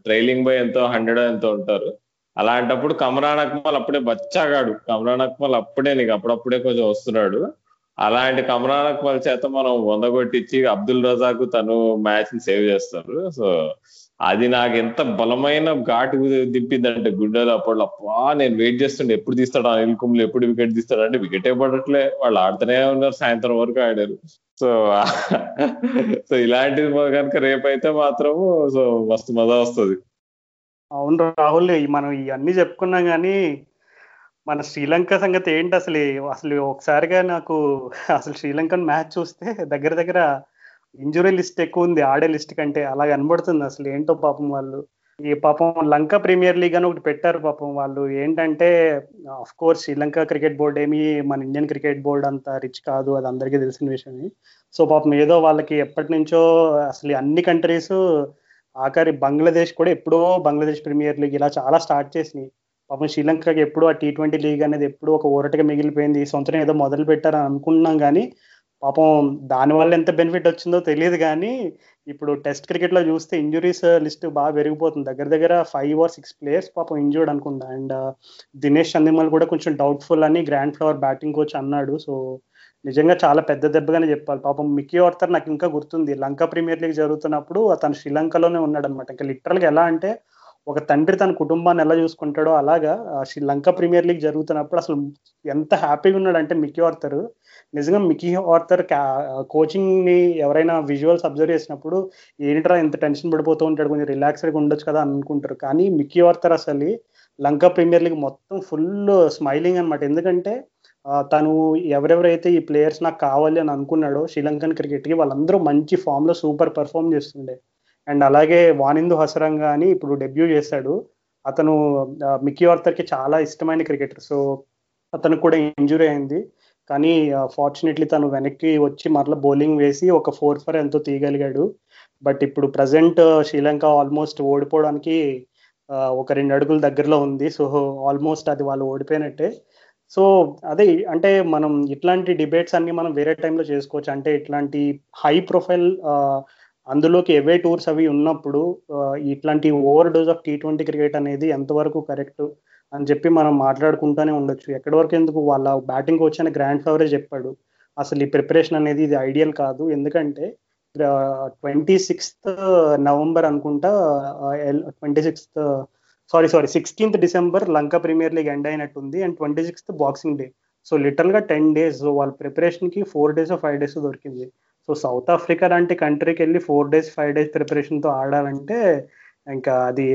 ట్రైలింగ్ బై ఎంతో హండ్రెడ్ ఎంతో ఉంటారు. అలాంటప్పుడు కమరాన్ అక్మల్ అప్పుడే బచ్చాగాడు. కమరాన్ అక్మల్ అప్పుడే నీకు అప్పుడప్పుడే కొంచెం వస్తున్నాడు. అలాంటి కమరాన్ అక్మల్ చేత మనం వందగొట్టించి అబ్దుల్ రజాకు తను మ్యాచ్ని సేవ్ చేస్తారు. సో అది నాకు ఎంత బలమైన ఘాటు దింపిందంటే గుండెలు అప్పుడు అప్పా నేను వెయిట్ చేస్తుండే ఎప్పుడు తీస్తాడు అనిల్ కుమ్లు ఎప్పుడు వికెట్ తీస్తాడు అంటే వికెటే పడట్లే. వాళ్ళు ఆడుతూనే ఉన్నారు సాయంత్రం వరకు ఆడారు. సో సో ఇలాంటిది కనుక రేపైతే మాత్రము సో మస్తు మజా వస్తుంది. అవును రాహుల్ మనం ఇవన్నీ చెప్పుకున్నాం కానీ మన శ్రీలంక సంగతి ఏంటి అసలు? అసలు ఒకసారిగా నాకు అసలు శ్రీలంకన్ మ్యాచ్ చూస్తే దగ్గర దగ్గర ఇంజురీ లిస్ట్ ఎక్కువ ఉంది ఆడే లిస్ట్ కంటే అలా కనబడుతుంది అసలు. ఏంటో పాపం వాళ్ళు. ఈ పాపం లంక ప్రీమియర్ లీగ్ అని ఒకటి పెట్టారు పాపం వాళ్ళు. ఏంటంటే of course Sri Lanka cricket board ఏమి మన ఇండియన్ క్రికెట్ బోర్డు అంత రిచ్ కాదు అది అందరికీ తెలిసిన విషయమే. సో పాపం ఏదో వాళ్ళకి ఎప్పటి నుంచో అసలు అన్ని కంట్రీస్ ఆఖరి బంగ్లాదేశ్ కూడా ఎప్పుడో బంగ్లాదేశ్ ప్రీమియర్ లీగ్ ఇలా చాలా స్టార్ట్ చేసినాయి. పాపం శ్రీలంకకి ఎప్పుడు ఆ టీ ట్వంటీ లీగ్ అనేది ఎప్పుడు ఒక ఊరటగా మిగిలిపోయింది. ఈ సంవత్సరం ఏదో మొదలు పెట్టారని అనుకుంటున్నాం కానీ పాపం దానివల్ల ఎంత బెనిఫిట్ వచ్చిందో తెలియదు కానీ ఇప్పుడు టెస్ట్ క్రికెట్లో చూస్తే ఇంజురీస్ లిస్ట్ బాగా పెరిగిపోతుంది. దగ్గర దగ్గర ఫైవ్ ఆర్ సిక్స్ ప్లేయర్స్ పాపం ఇంజూర్డ్ అనుకుంటా. అండ్ దినేష్ చందిమల్ కూడా కొంచెం డౌట్ఫుల్ అని గ్రాండ్ ఫ్లవర్ బ్యాటింగ్ కోచ్ అన్నాడు. సో నిజంగా చాలా పెద్ద దెబ్బగానే చెప్పాలి. పాపం మిక్కీ ఆర్థర్ నాకు ఇంకా గుర్తుంది. లంక ప్రీమియర్ లీగ్ జరుగుతున్నప్పుడు అతను శ్రీలంకలోనే ఉన్నాడు అనమాట ఇంకా లిటరల్గా ఎలా అంటే ఒక తండ్రి తన కుటుంబాన్ని ఎలా చూసుకుంటాడో అలాగా శ్రీలంక ప్రీమియర్ లీగ్ జరుగుతున్నప్పుడు అసలు ఎంత హ్యాపీగా ఉన్నాడంటే మిక్కీ ఆర్థర్. నిజంగా మిక్కీ ఆర్థర్ కోచింగ్ని ఎవరైనా విజువల్స్ అబ్జర్వ్ చేసినప్పుడు ఏంట్రా ఎంత టెన్షన్ పడిపోతూ ఉంటాడు కొంచెం రిలాక్స్డ్గా ఉండొచ్చు కదా అనుకుంటారు. కానీ మిక్కీ ఆర్థర్ అసలు లంక ప్రీమియర్ లీగ్ మొత్తం ఫుల్ స్మైలింగ్ అనమాట ఎందుకంటే తను ఎవరెవరైతే ఈ ప్లేయర్స్ నాకు కావాలి అని అనుకున్నాడో శ్రీలంకన్ క్రికెట్కి వాళ్ళందరూ మంచి ఫామ్లో సూపర్ పర్ఫామ్ చేస్తుండే. అండ్ అలాగే వానిందు హసరంగా అని ఇప్పుడు డెబ్యూ చేశాడు. అతను మిక్కీ ఆర్థర్కి చాలా ఇష్టమైన క్రికెటర్. సో అతను కూడా ఇంజురీ అయింది. కానీ ఫార్చునేట్లీ తను వెనక్కి వచ్చి మరలా బౌలింగ్ వేసి ఒక ఫోర్ ఫర్ ఎంతో తీయగలిగాడు. బట్ ఇప్పుడు ప్రజెంట్ శ్రీలంక ఆల్మోస్ట్ ఓడిపోవడానికి ఒక రెండు అడుగుల దగ్గరలో ఉంది. సో ఆల్మోస్ట్ అది వాళ్ళు ఓడిపోయినట్టే. సో అదే అంటే మనం ఇట్లాంటి డిబేట్స్ అన్ని మనం వేరే టైంలో చేసుకోవచ్చు. అంటే ఇట్లాంటి హై ప్రొఫైల్ అందులోకి ఎవే టూర్స్ అవి ఉన్నప్పుడు ఇట్లాంటి over dose of T twenty cricket అనేది ఎంతవరకు కరెక్ట్ అని చెప్పి మనం మాట్లాడుకుంటూనే ఉండొచ్చు. ఎక్కడి వరకు ఎందుకు? వాళ్ళ బ్యాటింగ్ కోచ్ అని గ్రాండ్ ఫేవరే చెప్పాడు. అసలు ఈ ప్రిపరేషన్ అనేది ఇది ఐడియల్ కాదు. ఎందుకంటే ట్వంటీ సిక్స్త్ నవంబర్ అనుకుంటా twenty sixth sorry sorry sixteenth December Lanka Premier League end అయినట్టుంది and twenty sixth boxing day so లిటరల్గా టెన్ డేస్ వాళ్ళ ప్రిపరేషన్కి ఫోర్ డేస్ ఫైవ్ డేస్ దొరికింది. సో సౌత్ ఆఫ్రికా లాంటి కంట్రీకి వెళ్ళి ఫోర్ డేస్ ఫైవ్ డేస్ ప్రిపరేషన్తో ఆడాలంటే ఇంకా అది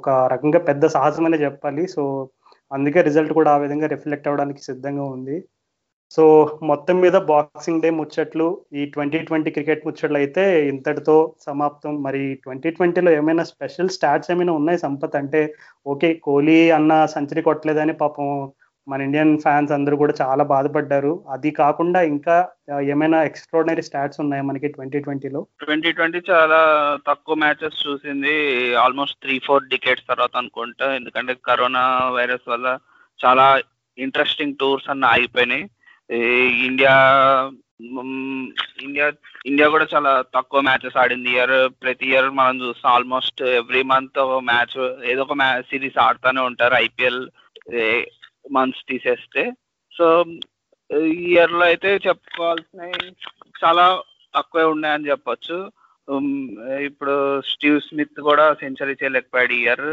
ఒక రకంగా పెద్ద సాహసమనే చెప్పాలి. సో అందుకే రిజల్ట్ కూడా ఆ విధంగా రిఫ్లెక్ట్ అవ్వడానికి సిద్ధంగా ఉంది. సో మొత్తం మీద బాక్సింగ్ డే ముచ్చట్లు ఈ ట్వంటీ ట్వంటీ క్రికెట్ ముచ్చట్లు అయితే ఇంతటితో సమాప్తం. మరి ట్వంటీ ట్వంటీలో ఏమైనా స్పెషల్ స్టాట్స్ ఏమైనా ఉన్నాయి సంపత్? అంటే ఓకే కోహ్లీ అన్న సెంచరీ కొట్టలేదని పాపం మన ఇండియన్ ఫ్యాన్స్ అందరూ కూడా చాలా బాధపడ్డారు. అది కాకుండా ఇంకా ఏమైనా ఎక్స్ట్రాడినరీ స్టాట్స్ ఉన్నాయి మనకి ట్వంటీ ట్వంటీలో ట్వంటీ ట్వంటీ చాలా తక్కువ మ్యాచెస్ చూసింది. ఆల్మోస్ట్ త్రీ ఫోర్ డికేట్స్ తర్వాత అనుకుంటా. ఎందుకంటే కరోనా వైరస్ వల్ల చాలా ఇంట్రెస్టింగ్ టూర్స్ అన్న అయిపోయినాయి. ఇండియా ఇండియా ఇండియా కూడా చాలా తక్కువ మ్యాచెస్ ఆడింది. ఇయర్ ప్రతి ఇయర్ మనం చూస్తాం ఆల్మోస్ట్ ఎవ్రీ మంత్ ఒక మ్యాచ్ ఏదో ఒక మ్యాచ్ సిరీస్ ఆడుతూనే ఉంటారు. ఐపీఎల్ మంత్స్ తీసేస్తే. సో ఇయర్లో అయితే చెప్పుకోవాల్సినవి చాలా తక్కువే ఉన్నాయని చెప్పొచ్చు. ఇప్పుడు స్టీవ్ స్మిత్ కూడా సెంచరీ చేయలేకపోయాడు ఇయర్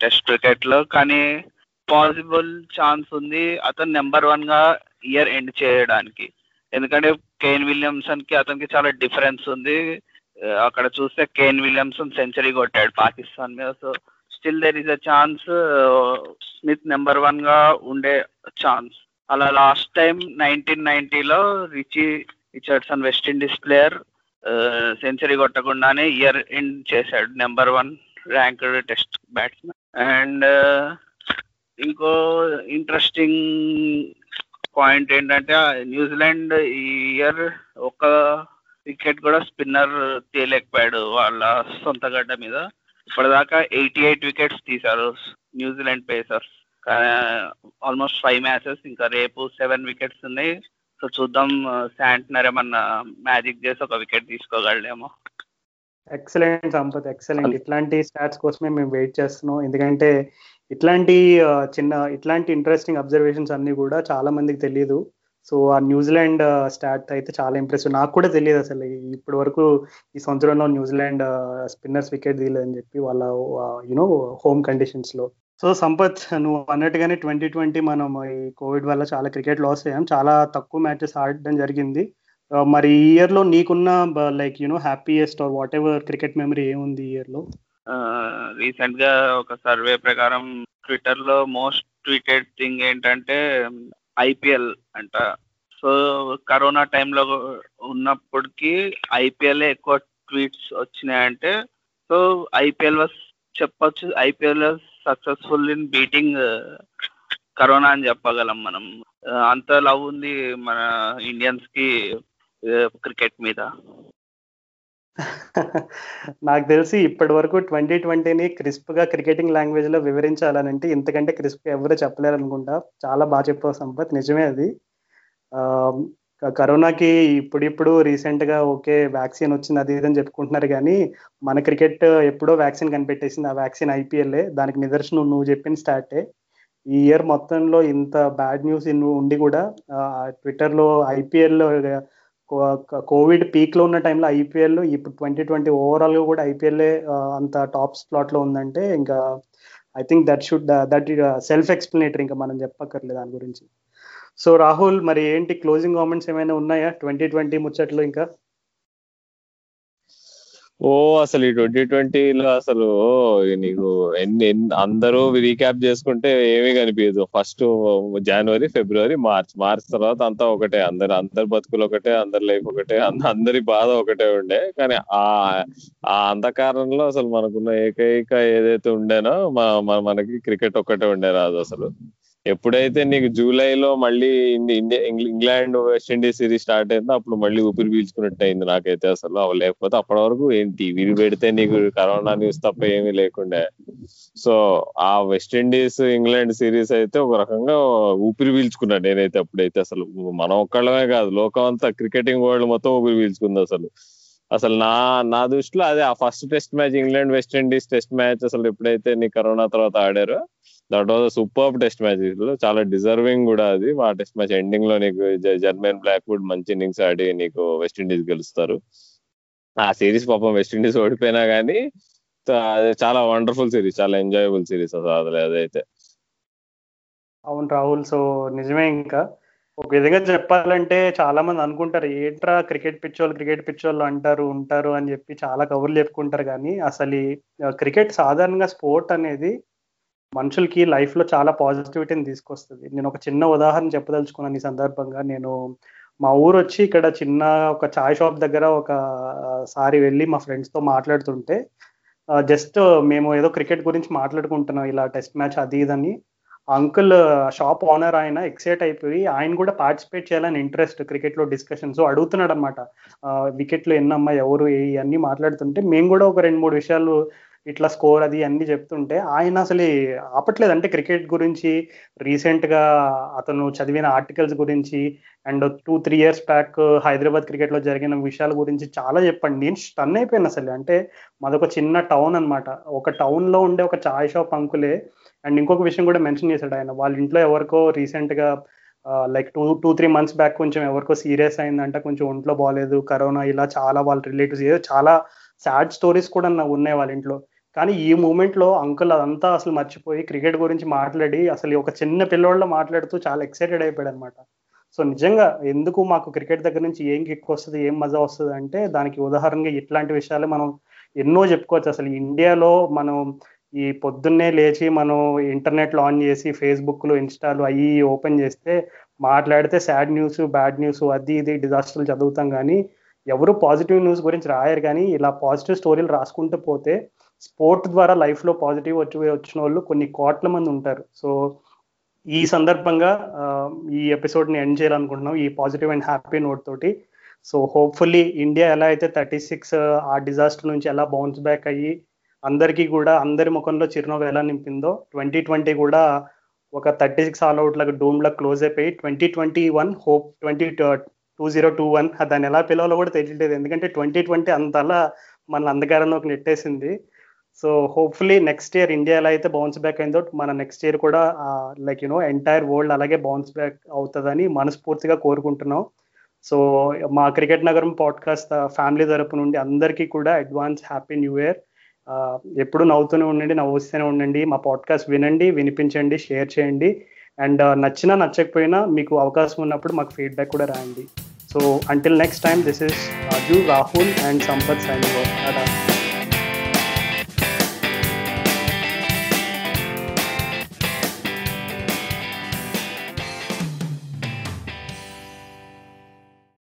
టెస్ట్ క్రికెట్లో కానీ పాసిబుల్ ఛాన్స్ ఉంది. అతను నెంబర్ వన్గా ఇయర్ ఎండ్ చేయడానికి. ఎందుకంటే కేన్ విలియమ్సన్కి అతనికి చాలా డిఫరెన్స్ ఉంది. అక్కడ చూస్తే కేన్ విలియమ్సన్ సెంచరీ కొట్టాడు పాకిస్తాన్ మీద. So still there is a chance Smith number వన్గా ఉండే ఛాన్స్ అలా last time nineteen నైన్టీలో Richie Richardson West Indies player century కొట్టకుండానే year end చేశాడు number one ranked test batsmen and ఇంకో ఇంట్రెస్టింగ్ పాయింట్ ఏంటంటే న్యూజిలాండ్ ఈ ఇయర్ ఒక వికెట్ కూడా స్పిన్నర్ తీయలేకపోయాడు వాళ్ళ సొంత గడ్డ మీద. ఇప్పటిదాకా ఎయిటీ ఎయిట్ వికెట్స్ తీశారు New Zealand pacers. Almost five matches ఇంకా రేపు సెవెన్ వికెట్స్ ఉన్నాయి. సో చూద్దాం శాంట్నర్ ఏమన్నా మ్యాజిక్ చేసి ఒక వికెట్ తీసుకోగలడేమో. Excellent Sampath excellent. ఇట్లాంటి స్టాట్స్ కోసమే మేము వెయిట్ చేస్తున్నాం. ఎందుకంటే ఇట్లాంటి చిన్న ఇట్లాంటి ఇంట్రెస్టింగ్ అబ్జర్వేషన్స్ అన్ని కూడా చాలా మందికి తెలియదు సో ఆ న్యూజిలాండ్ స్టాట్ అయితే చాలా ఇంప్రెసివ్ నాకు కూడా తెలియదు అసలు. ఇప్పటి వరకు ఈ సంవత్సరంలో న్యూజిలాండ్ స్పిన్నర్స్ వికెట్ తీయలేదని చెప్పి వాళ్ళ యునో హోమ్ కండిషన్స్లో. సో సంపత్ నువ్వు అన్నట్టుగానే ట్వంటీ ట్వంటీ మనం ఈ కోవిడ్ వల్ల చాలా క్రికెట్ లాస్ అయ్యాం. చాలా తక్కువ మ్యాచెస్ ఆడడం జరిగింది. మరి ఈ ఇయర్లో నీకున్న like you know happiest or whatever cricket memory ఏముంది ఈ ఇయర్లో రీసెంట్గా రీసెంట్గా ఒక సర్వే ప్రకారం ట్విట్టర్లో మోస్ట్ ట్వీటెడ్ థింగ్ ఏంటంటే ఐపీఎల్ అంట. సో కరోనా టైంలో ఉన్నప్పటికీ ఐపీఎల్ ఎక్కువ ట్వీట్స్ వచ్చినాయంటే సో ఐపీఎల్ వాస్ చెప్పొచ్చు. IPL successful in beating corona అని చెప్పగలం మనం. అంత లవ్ ఉంది మన ఇండియన్స్కి క్రికెట్ మీద. నాకు తెలిసి ఇప్పటి వరకు ట్వంటీ ట్వంటీని క్రిస్ప్గా క్రికెటింగ్ లాంగ్వేజ్లో వివరించాలనంటే ఇంతకంటే క్రిస్ప్ ఎవరు చెప్పలేరు అనుకుంటా చాలా బాగా చెప్పావు సంపత్. నిజమే అది. కరోనాకి ఇప్పుడిప్పుడు రీసెంట్గా ఓకే వ్యాక్సిన్ వచ్చింది అది ఇదని చెప్పుకుంటున్నారు కానీ మన క్రికెట్ ఎప్పుడో వ్యాక్సిన్ కనిపెట్టేసింది. ఆ వ్యాక్సిన్ ఐపీఎల్ఏ. దానికి నిదర్శనం నువ్వు చెప్పిన స్టార్టే ఈ ఇయర్ మొత్తంలో ఇంత బ్యాడ్ న్యూస్ ఉండి కూడా ట్విట్టర్లో ఐపీఎల్లో కోవిడ్ పీక్లో ఉన్న టైంలో ఐపీఎల్ ఇప్పుడు ట్వంటీ ట్వంటీ ఓవరాల్గా కూడా ఐపీఎల్ అంత టాప్ స్లాట్లో ఉందంటే ఇంకా I think that should that self explanatory ఇంకా మనం చెప్పక్కర్లేదు దాని గురించి. సో రాహుల్ మరి ఏంటి క్లోజింగ్ కామెంట్స్ ఏమైనా ఉన్నాయా? ట్వంటీ ట్వంటీ ముచ్చట్లు ఇంకా? ఓ అసలు ఈ ట్వంటీ ట్వంటీలో అసలు నీకు ఎన్ని అందరూ రీక్యాప్ చేసుకుంటే ఏమీ కనిపించదు. ఫస్ట్ జనవరి ఫిబ్రవరి మార్చ్. మార్చ్ తర్వాత అంతా ఒకటే. అందరు అందరి బతుకులు ఒకటే అందరి లైఫ్ ఒకటే అందరి బాధ ఒకటే ఉండే. కానీ ఆ ఆ అంధకారంలో అసలు మనకున్న ఏకైక ఏదైతే ఉండేనో మనకి క్రికెట్ ఒక్కటే ఉండే రాదు అసలు. ఎప్పుడైతే నీకు జూలైలో మళ్ళీ India England West Indies series start అయిందో అప్పుడు మళ్ళీ ఊపిరి పీల్చుకున్నట్టు అయింది నాకైతే అసలు. అవి లేకపోతే అప్పటి వరకు ఏంటి వీడి పెడితే నీకు కరోనా న్యూస్ తప్ప ఏమీ లేకుండే. సో ఆ వెస్టిండీస్ ఇంగ్లాండ్ సిరీస్ అయితే ఒక రకంగా ఊపిరి పీల్చుకున్నా నేనైతే అప్పుడైతే అసలు. మనం ఒక్కళ్ళమే కాదు లోకం అంతా క్రికెటింగ్ వరల్డ్ మొత్తం ఊపిరి పీల్చుకుంది అసలు. అసలు నా నా దృష్టిలో అదే ఆ first test match England West Indies test match అసలు ఎప్పుడైతే నీ కరోనా తర్వాత ఆడారో that was super test match చాలా డిజర్వింగ్ కూడా అది. ఆ టెస్ట్ మ్యాచ్ ఎండింగ్లో నీకు జర్మన్ బ్లాక్వుడ్ మంచి ఇన్నింగ్స్ ఆడి నీకు వెస్టిండీస్ గెలుస్తారు. ఆ సిరీస్ పాపం వెస్టిండీస్ ఓడిపోయినా కానీ చాలా వండర్ఫుల్ సిరీస్ చాలా ఎంజాయబుల్ సిరీస్ అసలు అదైతే. అవును రాహుల్ సో నిజమే ఇంకా. ఒక విధంగా చెప్పాలంటే చాలా మంది అనుకుంటారు ఏంట్రా క్రికెట్ పిచ్చోళ్ళు క్రికెట్ పిచ్చోళ్ళు అంటారు ఉంటారు అని చెప్పి చాలా కబుర్లు చెప్పుకుంటారు కానీ అసలు క్రికెట్ సాధారణంగా స్పోర్ట్ అనేది మనుషులకి లైఫ్లో చాలా పాజిటివిటీని తీసుకొస్తుంది. నేను ఒక చిన్న ఉదాహరణ చెప్పదలుచుకున్నాను ఈ సందర్భంగా. నేను మా ఊరు వచ్చి ఇక్కడ చిన్న ఒక చాయ్ షాప్ దగ్గర ఒక సారి వెళ్ళి మా ఫ్రెండ్స్తో మాట్లాడుతుంటే జస్ట్ మేము ఏదో క్రికెట్ గురించి మాట్లాడుకుంటున్నాం ఇలా టెస్ట్ మ్యాచ్ అది ఇదని అంకుల్ షాప్ ఓనర్ ఆయన ఎక్సైట్ అయిపోయి ఆయన కూడా పార్టిసిపేట్ చేయాలని ఇంట్రెస్ట్ క్రికెట్లో డిస్కషన్స్ అడుగుతున్నాడు అనమాట వికెట్లు ఎన్నమ్మా ఎవరు ఇవన్నీ మాట్లాడుతుంటే మేము కూడా ఒక రెండు మూడు విషయాలు ఇట్లా స్కోర్ అది అన్ని చెప్తుంటే ఆయన అసలు ఆపట్లేదు. అంటే క్రికెట్ గురించి రీసెంట్గా అతను చదివిన ఆర్టికల్స్ గురించి and two three years back Hyderabad క్రికెట్లో జరిగిన విషయాల గురించి చాలా చెప్పండి. నేను స్టన్ అయిపోయాను అసలు. అంటే మాదొక చిన్న టౌన్ అనమాట ఒక టౌన్లో ఉండే ఒక చాయ్ షాప్ అంకులే అండ్ ఇంకొక విషయం కూడా మెన్షన్ చేశాడు ఆయన. వాళ్ళ ఇంట్లో ఎవరికో రీసెంట్గా like two two three months back కొంచెం ఎవరికో సీరియస్ అయిందంట కొంచెం ఒంట్లో బాగాలేదు కరోనా ఇలా చాలా వాళ్ళ రిలేటివ్స్ ఏదో చాలా సాడ్ స్టోరీస్ కూడా ఉన్నాయి వాళ్ళ ఇంట్లో. కానీ ఈ మూమెంట్లో అంకుల్ అదంతా అసలు మర్చిపోయి క్రికెట్ గురించి మాట్లాడి అసలు ఒక చిన్న పిల్లోళ్ళ మాట్లాడుతూ చాలా ఎక్సైటెడ్ అయిపోయాడు అనమాట సో నిజంగా ఎందుకు మాకు క్రికెట్ దగ్గర నుంచి ఏం కిక్ వస్తుంది ఏం మజా వస్తుంది అంటే దానికి ఉదాహరణగా ఇట్లాంటి విషయాలు మనం ఎన్నో చెప్పుకోవచ్చు. అసలు ఇండియాలో మనం ఈ పొద్దున్నే లేచి మనం ఇంటర్నెట్ ఆన్ చేసి ఫేస్బుక్లు ఇన్స్టాలు అవి ఓపెన్ చేస్తే మాట్లాడితే సాడ్ న్యూస్ బ్యాడ్ న్యూస్ అది ఇది డిజాస్టర్లు చదువుతాం కానీ ఎవరు పాజిటివ్ న్యూస్ గురించి రాయరు కానీ ఇలా పాజిటివ్ స్టోరీలు రాసుకుంటూ పోతే స్పోర్ట్ ద్వారా లైఫ్లో పాజిటివ్ వచ్చి వచ్చిన వాళ్ళు కొన్ని కోట్ల మంది ఉంటారు. సో ఈ సందర్భంగా ఈ ఎపిసోడ్ని ఎండ్ చేయాలనుకుంటున్నాం ఈ పాజిటివ్ అండ్ హ్యాపీ నోట్ తోటి. సో హోప్ఫుల్లీ ఇండియా ఎలా అయితే థర్టీ సిక్స్ ఆ డిజాస్టర్ నుంచి ఎలా బౌన్స్ బ్యాక్ అయ్యి అందరికీ కూడా అందరి ముఖంలో చిరునవ్వు ఎలా నింపిందో ట్వంటీ ట్వంటీ కూడా ఒక థర్టీ సిక్స్ ఆల్ అవుట్ లాగా డూమ్ లా క్లోజ్ అయిపోయి twenty twenty one hope twenty two zero two one దాన్ని ఎలా పిలవాలో కూడా తెలియలేదు ఎందుకంటే ట్వంటీ ట్వంటీ అంతలా మన అంధకారంలోకి నెట్టేసింది. సో హోప్ఫుల్లీ నెక్స్ట్ ఇయర్ ఇండియాలో అయితే బౌన్స్ బ్యాక్ అయిందో మన నెక్స్ట్ ఇయర్ కూడా like you know entire world అలాగే బౌన్స్ బ్యాక్ అవుతుందని మనస్ఫూర్తిగా కోరుకుంటున్నాం. సో మా క్రికెట్ నగరం పాడ్కాస్ట్ ఫ్యామిలీ తరపు నుండి అందరికీ కూడా అడ్వాన్స్ హ్యాపీ న్యూ ఇయర్ ఎప్పుడు నవ్వుతూనే ఉండండి నవ్వుస్తూనే ఉండండి. మా పాడ్కాస్ట్ వినండి వినిపించండి షేర్ చేయండి. అండ్ నచ్చినా నచ్చకపోయినా మీకు అవకాశం ఉన్నప్పుడు మాకు ఫీడ్బ్యాక్ కూడా రాయండి. So until next time this is Raju Rahul and Sampath sign